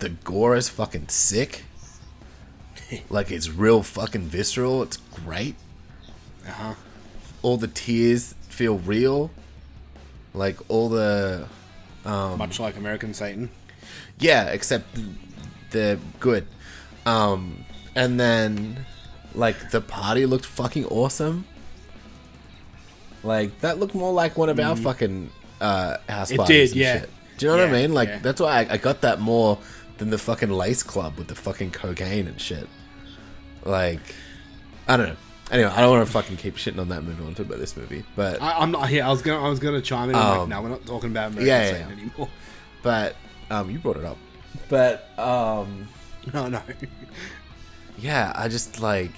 The gore is fucking sick. like it's real fucking visceral. It's great. Uh huh. All the tears feel real. Like all the um, Much like American Satan. yeah, except they're good. Um, and then, like, the party looked fucking awesome. Like, that looked more like one of our Mm. fucking uh, house It parties. did, and yeah. Shit. Do you know what I mean? Like, yeah. that's why I, I got that more than the fucking Lace Club with the fucking cocaine and shit. Like, I don't know. Anyway, I don't want to fucking keep shitting on that movie. I want to talk about this movie, but I, I'm not here. I was gonna I was gonna chime in. Like, Um, no, we're not talking about American yeah, yeah, yeah. anymore. but um, you brought it up. But um, No, no. yeah, I just like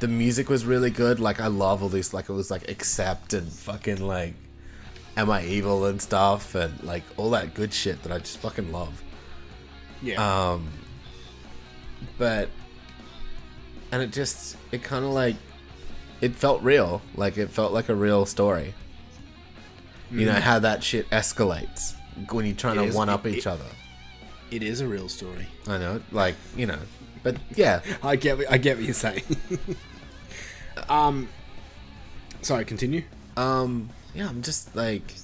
the music was really good. Like I love all these like it was like accept and fucking like am I evil and stuff and like all that good shit that I just fucking love. Yeah. Um but and it just it kind of like it felt real. Like it felt like a real story. You know Mhm. how that shit escalates when you're trying It to is- one up it- each it- other. It is a real story. I know, like you know, but yeah, I get what, I get what you're saying. um, sorry, continue. Um, yeah, I'm just like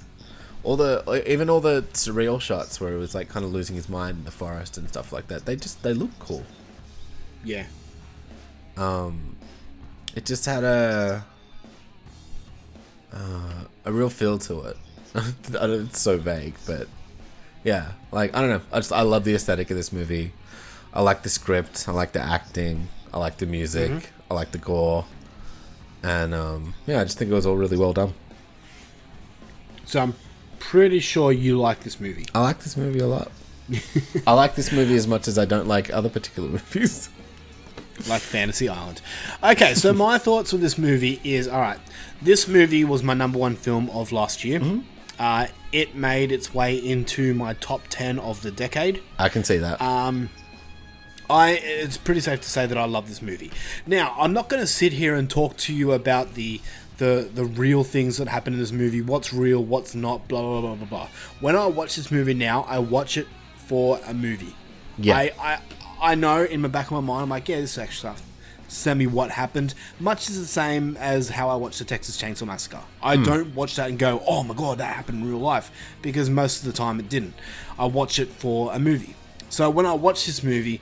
all the even all the surreal shots where it was like kind of losing his mind in the forest and stuff like that. They just they look cool. Yeah. Um, it just had a uh, a real feel to it. It's so vague, but yeah, like I don't know. I just I love the aesthetic of this movie. I like the script. I like the acting. I like the music. Mhm. I like the gore. And um, yeah, I just think it was all really well done. So I'm pretty sure you like this movie. I like this movie a lot. I like this movie as much as I don't like other particular movies. Like Fantasy Island. Okay, so my thoughts with this movie is all right. This movie was my number one film of last year. Mm-hmm. Uh, it made its way into my top ten of the decade. I can see that. Um, I it's pretty safe to say that I love this movie. Now, I'm not going to sit here and talk to you about the the the real things that happen in this movie. What's real, what's not, blah blah blah blah blah. When I watch this movie now, I watch it for a movie. Yeah. I I, I know in the back of my mind, I'm like, yeah, this is actually stuff. Send me what happened. Much is the same as how I watch the Texas Chainsaw Massacre. I Hmm. don't watch that and go, oh my god, that happened in real life, because most of the time it didn't. I watch it for a movie. So when I watch this movie,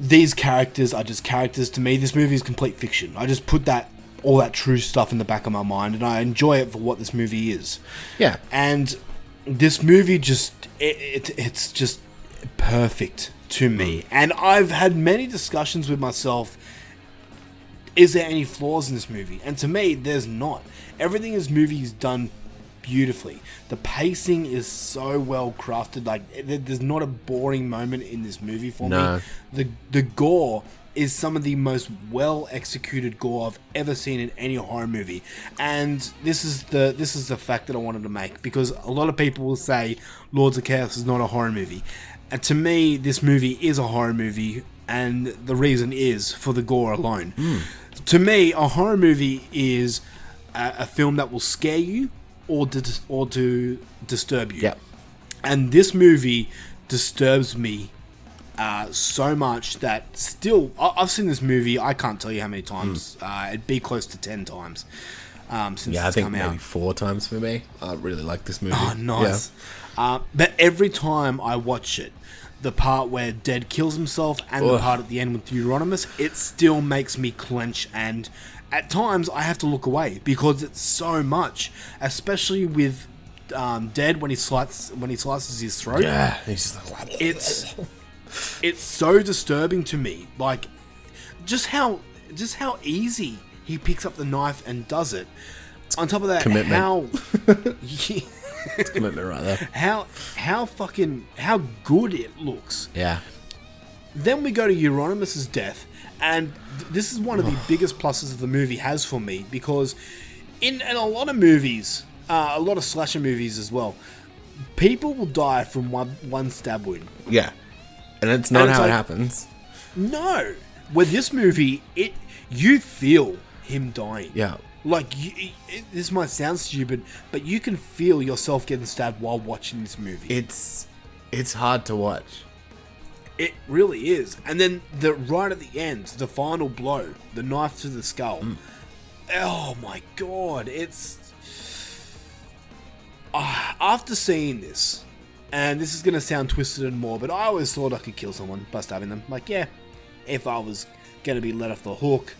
these characters are just characters to me. This movie is complete fiction. I just put that all that true stuff in the back of my mind, and I enjoy it for what this movie is. Yeah. And this movie just it, it it's just perfect to me. And I've had many discussions with myself. Is there any flaws in this movie? And to me, there's not. Everything in this movie is done beautifully. The pacing is so well crafted. Like there's not a boring moment in this movie for No. me. The the gore is some of the most well executed gore I've ever seen in any horror movie. And this is the this is the fact that I wanted to make because a lot of people will say Lords of Chaos is not a horror movie. And to me this movie is a horror movie and the reason is for the gore alone. To me a horror movie is a, a film that will scare you or to, or to disturb you. Yep. And this movie disturbs me uh, so much that still I- I've seen this movie. I can't tell you how many times. Uh, it'd be close to ten times um, since. Yeah, I think maybe out. four times for me. I really like this movie. Oh, nice. Uh, but every time I watch it, the part where Dead kills himself and the part at the end with Euronymous, it still makes me clench. And at times, I have to look away because it's so much, especially with um, Dead when he slices when he slices his throat. Yeah, he's just like, it's it's so disturbing to me. Like just how just how easy he picks up the knife and does it. On top of that, Commitment. how It's completely right there. how how fucking how good it looks. Yeah. Then we go to Euronymous' death, and th- this is one of the biggest pluses of the movie has for me because in, in a lot of movies, uh, a lot of slasher movies as well, people will die from one one stab wound. Yeah. And it's not And it's how like- it happens. No, with this movie, it you feel him dying. Yeah. Like you, it, this might sound stupid, but you can feel yourself getting stabbed while watching this movie. It's it's hard to watch. It really is. And then the right at the end, the final blow, the knife to the skull. Mm. Oh my god, it's Ah, after seeing this, and this is gonna sound twisted and more, but I always thought I could kill someone by stabbing them. Like, yeah, if I was gonna be let off the hook,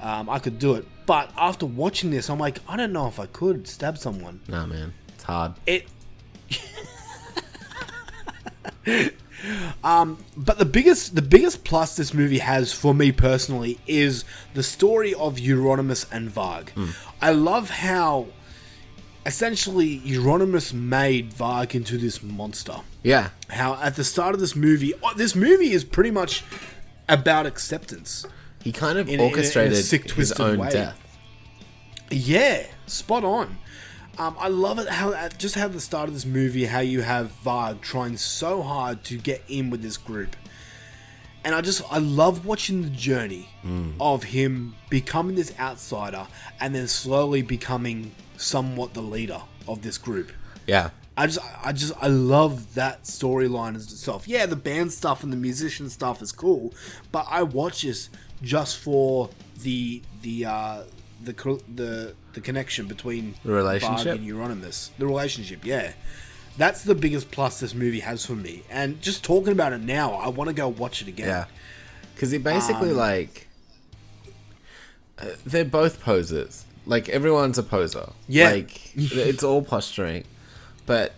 um, I could do it. But after watching this, I'm like, I don't know if I could stab someone. Nah, man, it's hard. It. um, but the biggest, the biggest plus this movie has for me personally is the story of Euronymous and Varg. I love how, essentially, Euronymous made Varg into this monster. Yeah. How at the start of this movie, oh, this movie is pretty much about acceptance. He kind of In a- in a- in a orchestrated sick, his own way. death. Yeah, spot on. Um, I love it how just how the start of this movie, how you have Varg trying so hard to get in with this group, and I just I love watching the journey Mm. of him becoming this outsider and then slowly becoming somewhat the leader of this group. Yeah. I just, I just, I love that storyline as itself. Yeah, the band stuff and the musician stuff is cool, but I watch this just for the the uh, the the the connection between The relationship? Varg and Euronymous. The relationship, yeah. That's the biggest plus this movie has for me. And just talking about it now, I want to go watch it again. Yeah. Because he basically Um, like uh, they're both posers. Like everyone's a poser. Yeah. Like it's all posturing. But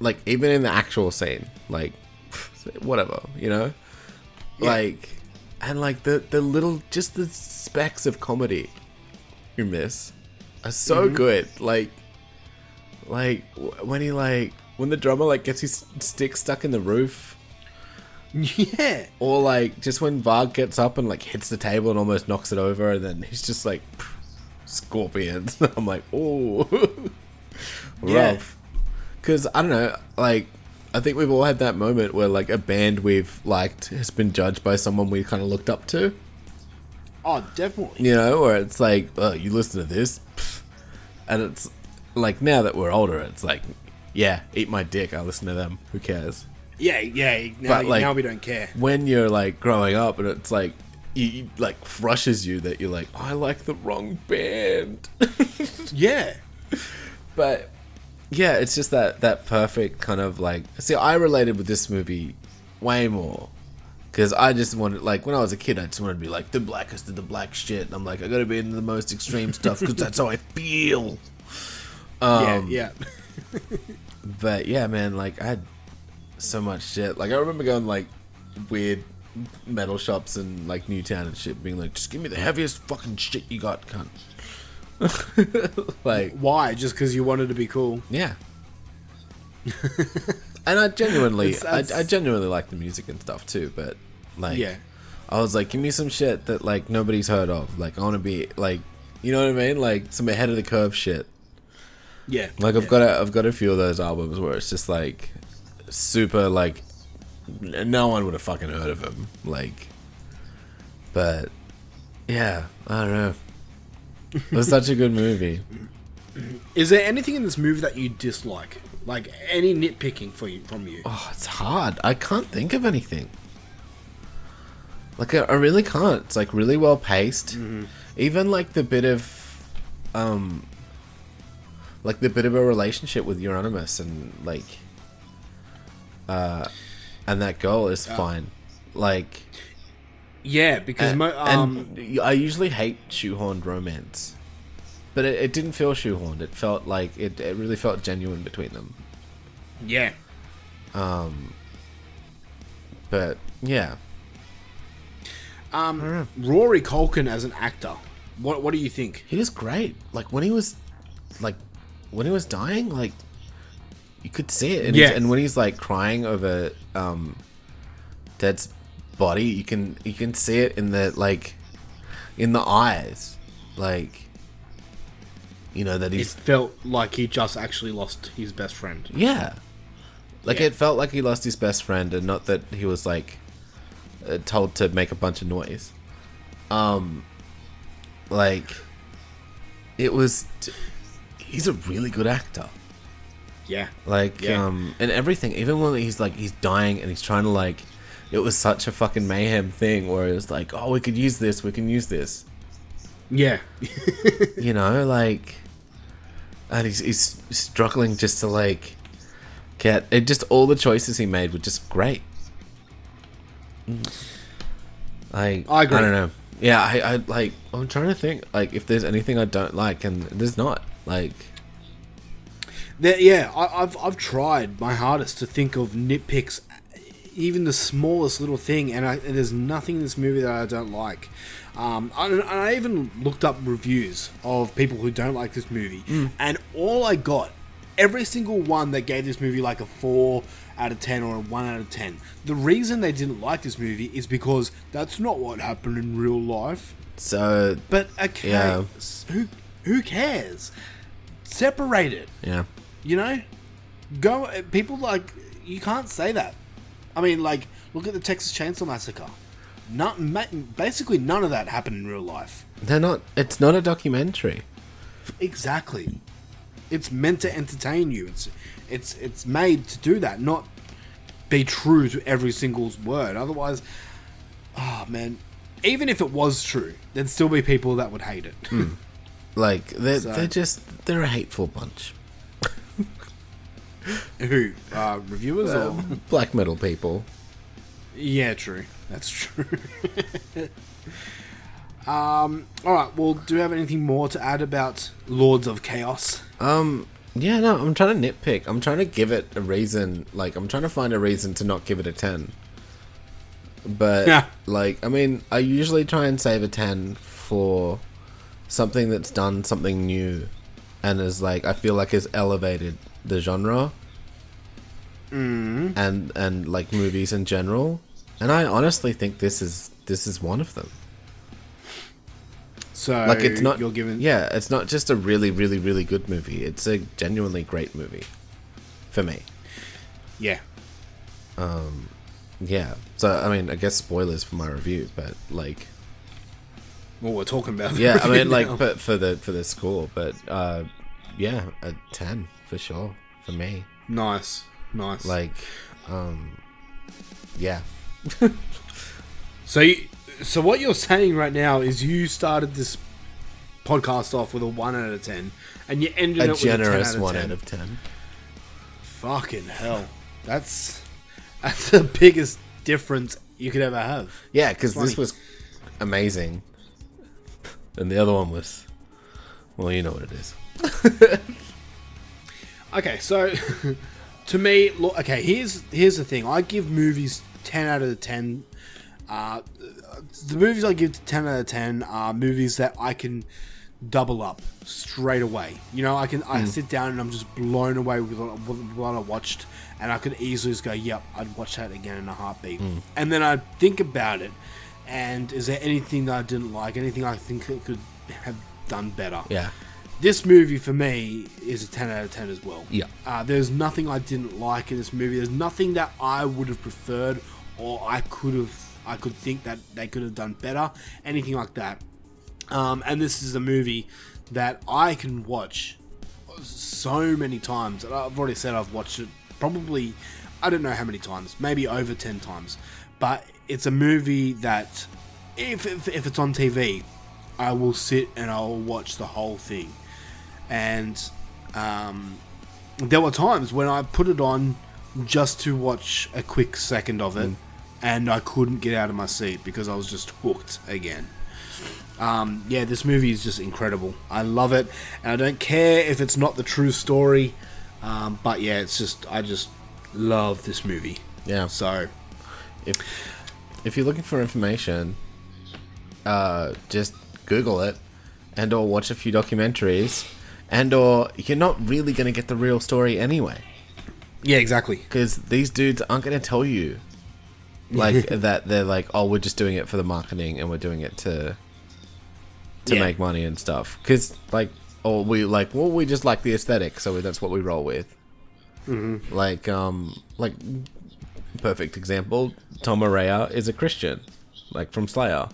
like even in the actual scene, like whatever, you know? Yeah. Like and like the the little just the specks of comedy in this are so Mhm. good. Like like when he like when the drummer like gets his stick stuck in the roof Yeah. or like just when Varg gets up and like hits the table and almost knocks it over, and then he's just like scorpions. I'm like, oh, Yeah. rough. Because I don't know, like I think we've all had that moment where like a band we've liked has been judged by someone we kind of looked up to. Oh, definitely. You know, where it's like, oh, you listen to this, and it's like now that we're older, it's like, yeah, eat my dick. I listen to them. Who cares? Yeah, yeah. Now, But, like, now we don't care. when you're like growing up and it's like you, you- like crushes you that you're like "Oh, I like the wrong band Yeah. but yeah it's just that that perfect kind of like see I related with this movie way more because I just wanted like when I was a kid I just wanted to be like the blackest of the black shit and I'm like I gotta be into the most extreme stuff because that's how I feel um, yeah, yeah. But yeah, man, like I had so much shit. Like I remember going like weird metal shops in like Newtown and shit, being like, just give me the heaviest fucking shit you got, cunt. like Why? Just because you wanted to be cool? Yeah. and I genuinely, I, I genuinely like the music and stuff too. But like, Yeah. I was like, give me some shit that like nobody's heard of. Like, I want to be like, you know what I mean? Like some ahead of the curve shit. Yeah. Like I've got a, I've got a few of those albums where it's just like super like no one would have fucking heard of him. Like, but yeah, I don't know. It was such a good movie. Is there anything in this movie that you dislike? Like any nitpicking for you from you? Oh, it's hard. I can't think of anything. Like I, I really can't. It's like really well paced. Even like the bit of, um, like the bit of a relationship with Euronymous and like, uh, and that girl is fine. Like, Yeah, because and, mo- um, and I usually hate shoehorned romance, but it, it didn't feel shoehorned. It felt like it. It really felt genuine between them. yeah, Um, but yeah, um, Rory Culkin as an actor. What what do you think? he was great. Like when he was, like when he was dying, like you could see it. And, Yeah. and when he's like crying over um, Dead's body, you can you can see it in the like in the eyes, like you know that It he's felt like he just actually lost his best friend. Yeah. Like Yeah. it felt like he lost his best friend and not that he was like uh, told to make a bunch of noise. Um like it was he's a really good actor. Yeah, Like Yeah. um and everything even when he's like he's dying and he's trying to like it was such a fucking mayhem thing where it was like oh we could use this we can use this yeah, you know like and he's, he's struggling just to like get it just all the choices he made were just great I I agree. I don't know yeah I, I like I'm trying to think like if there's anything I don't like and there's not like There, yeah. I, I've I've tried my hardest to think of nitpicks, even the smallest little thing, and, I, and there's nothing in this movie that I don't like. Um, I, and I even looked up reviews of people who don't like this movie, and all I got, every single one that gave this movie like a four out of ten or a one out of ten. The reason they didn't like this movie is because that's not what happened in real life. so But okay, Yeah. who who cares? Separate it. yeah You know, go. People like you can't say that. I mean, like look at the Texas Chainsaw Massacre. Not ma- basically none of that happened in real life. they're not it's not a documentary Exactly. It's meant to entertain you. It's it's it's made to do that, not be true to every single word. Otherwise, oh man, even if it was true, there'd still be people that would hate it. Hmm. like they're, So- they're just they're a hateful bunch Who uh, reviewers or Um, black metal people Yeah, true. That's true. um. All right. Well, do you have anything more to add about Lords of Chaos? Um, yeah, no, I'm trying to nitpick. I'm trying to give it a reason. Like, I'm trying to find a reason to not give it a 10. But, Yeah. like, I mean, I usually try and save a 10 for something that's done something new and is, like, I feel like is elevated the genre Mm. and, and, like, movies in general. And I honestly think this is, this is one of them. So like it's not You're giving. yeah it's not just a really really really good movie it's a genuinely great movie for me Yeah. um yeah so i mean i guess spoilers for my review but like Well, we're talking about. yeah i mean like but for the for the score but uh yeah a 10 for sure for me. Nice, nice. like um yeah. So, you, so what you're saying right now is you started this podcast off with a one out of ten, and you ended a it with generous a 10 out of one 10. out of 10 Fucking hell, that's that's the biggest difference you could ever have. yeah because this was amazing. And the other one was well you know what it is Okay, so to me, look, okay, here's here's the thing. I give movies ten out of ten. Uh, the movies I give ten out of ten are movies that I can double up straight away. You know, I can I Mm. sit down and I'm just blown away with what, with what I watched, and I could easily just go, "Yep, I'd watch that again in a heartbeat." Mm. And then I think about it, and is there anything that I didn't like? Anything I think it could have done better? Yeah. This movie for me is a 10 out of 10 as well. Yeah. Uh, there's nothing I didn't like in this movie. There's nothing that I would have preferred or I could have I could think that they could have done better. Anything like that. Um, and this is a movie that I can watch so many times. And I've already said I've watched it probably I don't know how many times, maybe over 10 times. But it's a movie that if, if, if it's on TV, I will sit and I'll watch the whole thing. And um, there were times when I put it on just to watch a quick second of it, and I couldn't get out of my seat because I was just hooked again. Um, yeah, this movie is just incredible. I love it, and I don't care if it's not the true story. Um, but yeah, it's just I just love this movie. Yeah. So if if you're looking for information, uh, just Google it, and or watch a few documentaries, and or you're not really gonna get the real story anyway. Yeah, exactly. Because these dudes aren't gonna tell you, like that they're like, oh, we're just doing it for the marketing and we're doing it to to Yeah. make money and stuff. Because like, or we like, well, we just like the aesthetic, so that's what we roll with. Mhm. Like, um, like perfect example, Tom Araya is a Christian, like from Slayer.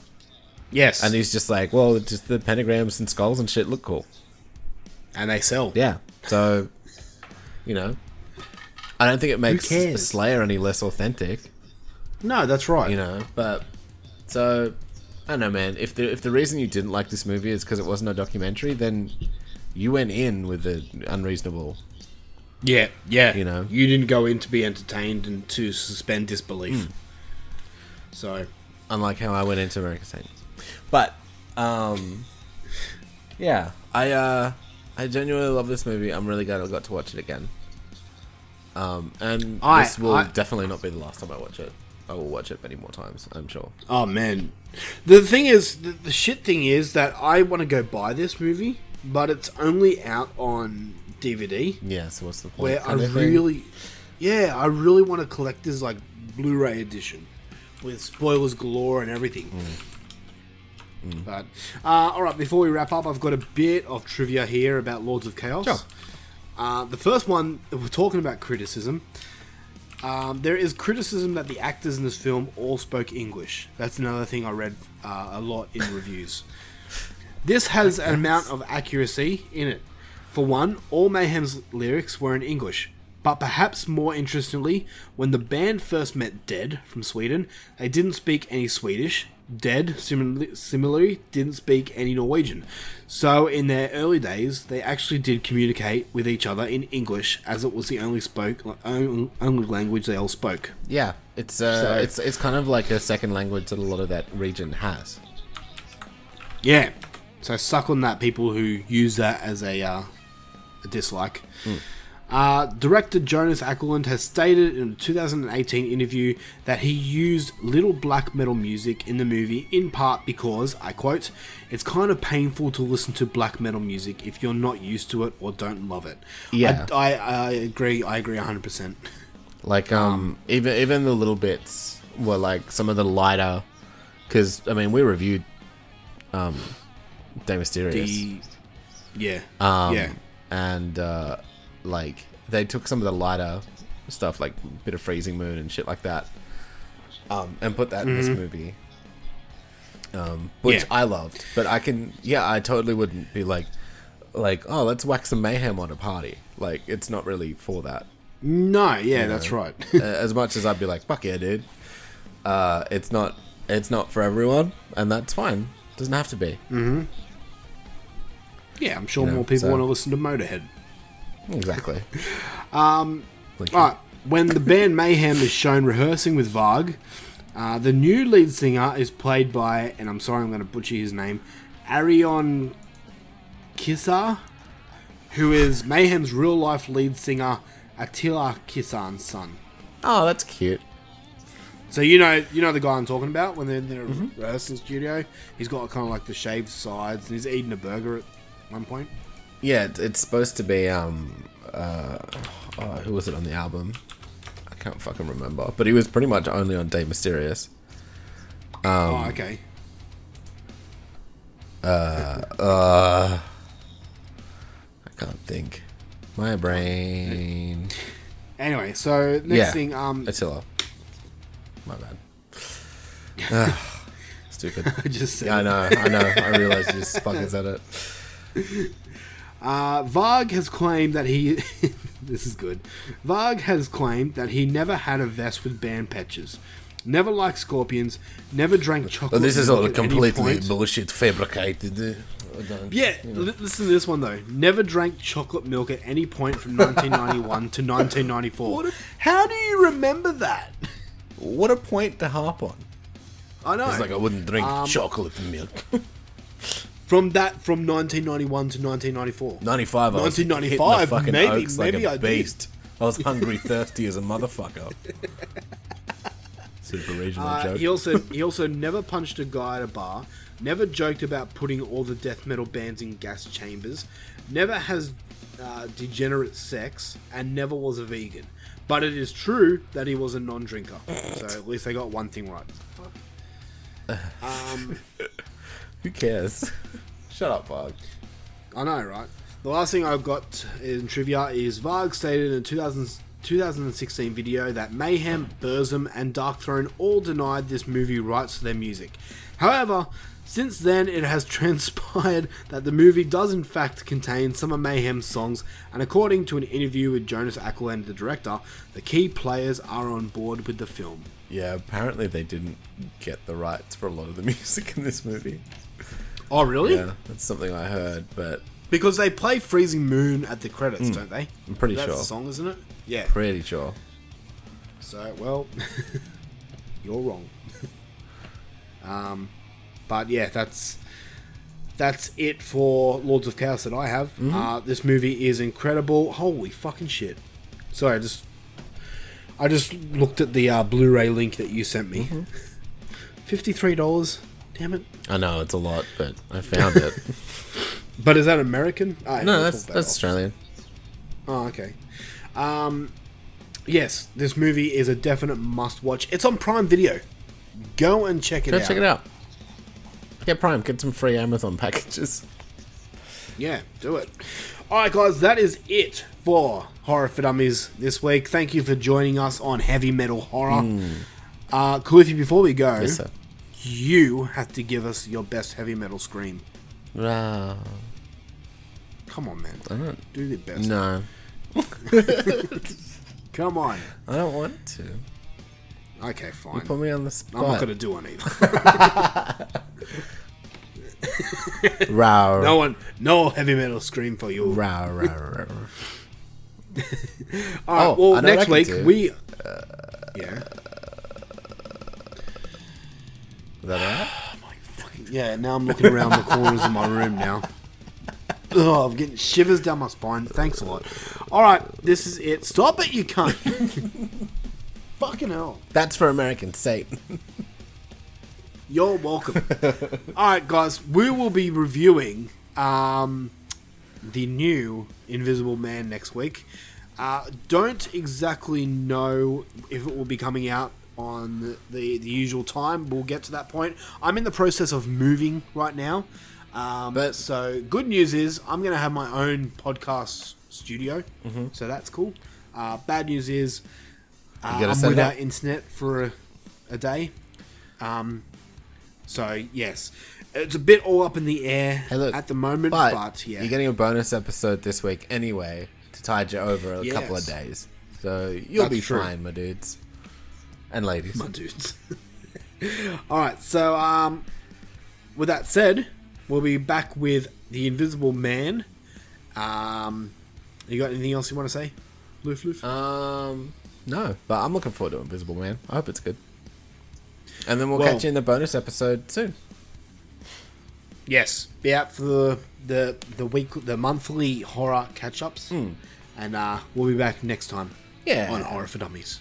Yes. And he's just like, well, just the pentagrams and skulls and shit look cool. And they sell. Yeah. So, you know, I don't think it makes cares? Slayer any less authentic. No, that's right. You know, but so I don't know, man. If the if the reason you didn't like this movie is because it wasn't a documentary, then you went in with the unreasonable. Yeah, yeah. You know, you didn't go in to be entertained and to suspend disbelief. Hmm. So, unlike how I went into American Satan. But, um, yeah, I uh, I genuinely love this movie. I'm really glad I got to watch it again. Um, and I- this will I- definitely not be the last time I watch it. I will watch it many more times. I'm sure. oh man, the thing is, the, the shit thing is that I want to go buy this movie, but it's only out on DVD. Yeah. So what's the point? Where I of thing? really, yeah, I really want to collect this like Blu-ray edition with spoilers galore and everything. Mm. But uh, all right, before we wrap up, I've got a bit of trivia here about Lords of Chaos. Sure. Uh, the first one, we're talking about criticism. Um, there is criticism that the actors in this film all spoke English. That's another thing I read uh, a lot in reviews. This has an amount of accuracy in it. For one, all Mayhem's lyrics were in English. But perhaps more interestingly, when the band first met Dead from Sweden, they didn't speak any Swedish. Dead, similarly, similarly, didn't speak any Norwegian. So, in their early days, they actually did communicate with each other in English, as it was the only spoke only language they all spoke. Yeah, it's uh, So- it's it's kind of like a second language that a lot of that region has. Yeah. So suck on that, people who use that as a, uh, a dislike. Uh, director Jonas Åkerlund has stated in a 2018 interview that he used little black metal music in the movie in part because, I quote, it's kind of painful to listen to black metal music if you're not used to it or don't love it. Yeah. I, I, I agree. I agree 100%. Like um, even even the little bits were like some of the lighter, because I mean we reviewed um, De Mysteriis. The, yeah. Um, yeah. And uh, like they took some of the lighter stuff, like bit of Freezing Moon and shit like that, um, and put that in this Mhm. movie. Um, which Yeah. I loved, but I can, yeah, I totally wouldn't be like, like, oh, let's whack some mayhem on a party. Like, it's not really for that. No, yeah, that's right. As much as I'd be like, fuck yeah, dude. Uh, it's not, it's not for everyone, and that's fine. Doesn't have to be. hmm Yeah, I'm sure know, more people so- want to listen to Motorhead. Exactly. Um, all right. When the band Mayhem is shown rehearsing with Varg, uh, the new lead singer is played by, and I'm sorry, I'm going to butcher his name, Arion Csihar, who is Mayhem's real life lead singer Attila Csihar's son. Oh, that's cute. So you know, you know the guy I'm talking about when they're in the Mm-hmm. rehearsal studio. He's got kind of like the shaved sides, and he's eating a burger at one point. Yeah, it's supposed to be um uh oh, who was it on the album? I can't fucking remember. But he was pretty much only on De Mysteriis. Um, oh, okay. Uh uh I can't think. My brain. Anyway, so next yeah, thing, um, Attila. My bad. Ugh, Stupid. I just said yeah, I know, I know. I realized you just fucking said it. Uh, Varg has claimed that he. this is good. Varg has claimed that he never had a vest with band patches, never liked scorpions, never drank chocolate. Well, this is all milk at any completely bullshit fabricated. I Yeah, you know. li- listen to this one though. Never drank chocolate milk at any point from 1991 to 1994. How do you remember that? What a point to harp on. I know. It's like I wouldn't drink Um, chocolate milk. From that, from 1991 to 1994. 95, I was hitting the 1995, fucking maybe, oaks maybe like a I did. beast. I was hungry, thirsty as a motherfucker. Super regional Uh, joke. he also he also never punched a guy at a bar. Never joked about putting all the death metal bands in gas chambers. Never has uh, degenerate sex, and never was a vegan. But it is true that he was a non-drinker. So at least they got one thing right. Um, Who cares? Shut up, Bog. I know, right? The last thing I've got in trivia is Varg stated in a 2000, 2016 video that Mayhem, Burzum, and Darkthrone all denied this movie rights to their music. However, since then it has transpired that the movie does in fact contain some of Mayhem's songs, and according to an interview with Jonas Åkerlund, the director, the key players are on board with the film. Yeah, apparently they didn't get the rights for a lot of the music in this movie. Oh, really? Yeah, that's something I heard, but Because they play Freezing Moon at the credits, Mm. don't they? I'm pretty That's sure. the song, isn't it? Yeah. pretty sure. So, well, you're wrong. um, but yeah, that's that's it for Lords of Chaos that I have. Mhm. Uh, this movie is incredible. Holy fucking shit! Sorry, I just I just looked at the uh, Blu-ray link that you sent me. Fifty-three dollars. Damn it! I know it's a lot, but I found it. But is that American? Ah, yeah, no, that's that's. Australian. Oh, okay. Um, yes, this movie is a definite must-watch. It's on Prime Video. Go and check it Go out. check it out. Get Prime. Get some free Amazon packages. Yeah, do it. All right, guys, that is it for Horror for Dummies this week. Thank you for joining us on Heavy Metal Horror. Mm. Uh, Cliffy, before we go, Yes, sir. You have to give us your best heavy metal scream. Wow. Come on, man. I don't. Do the best. No. Come on. I don't want to. Okay, fine. You put me on the spot. I'm not going to do one either. Row. No one, no heavy metal scream for you. Row, row, row. All right. Oh, well, I know what next week do. we. Uh, yeah. Is that alright? Yeah. Now I'm looking around the corners of my room now. Oh, I'm getting shivers down my spine. Thanks a lot. All right, this is it. Stop it, you cunt. Fucking hell. That's for American sake. You're welcome. All right, guys, we will be reviewing um, the new Invisible Man next week. Uh, don't exactly know if it will be coming out on the, the, the usual time. We'll get to that point. I'm in the process of moving right now. Um, but so good news is I'm going to have my own podcast studio, Mhm. so that's cool. Uh, bad news is uh, I'm without up. internet for a, a day. Um, so yes, it's a bit all up in the air Hey, look, at the moment, but, but, yeah, you're getting a bonus episode this week anyway to tide you over a couple of days. So you'll That's be true. fine, my dudes and ladies. my dudes. all right, so um, with that said, we'll be back with the Invisible Man. Um, you got anything else you want to say, Loof Loof? Um, no, but I'm looking forward to Invisible Man. I hope it's good. And then we'll Well- catch you in the bonus episode soon. Yes, be out for the the the week the monthly horror catch ups, and uh, we'll be back next time. Yeah. on Horror for Dummies.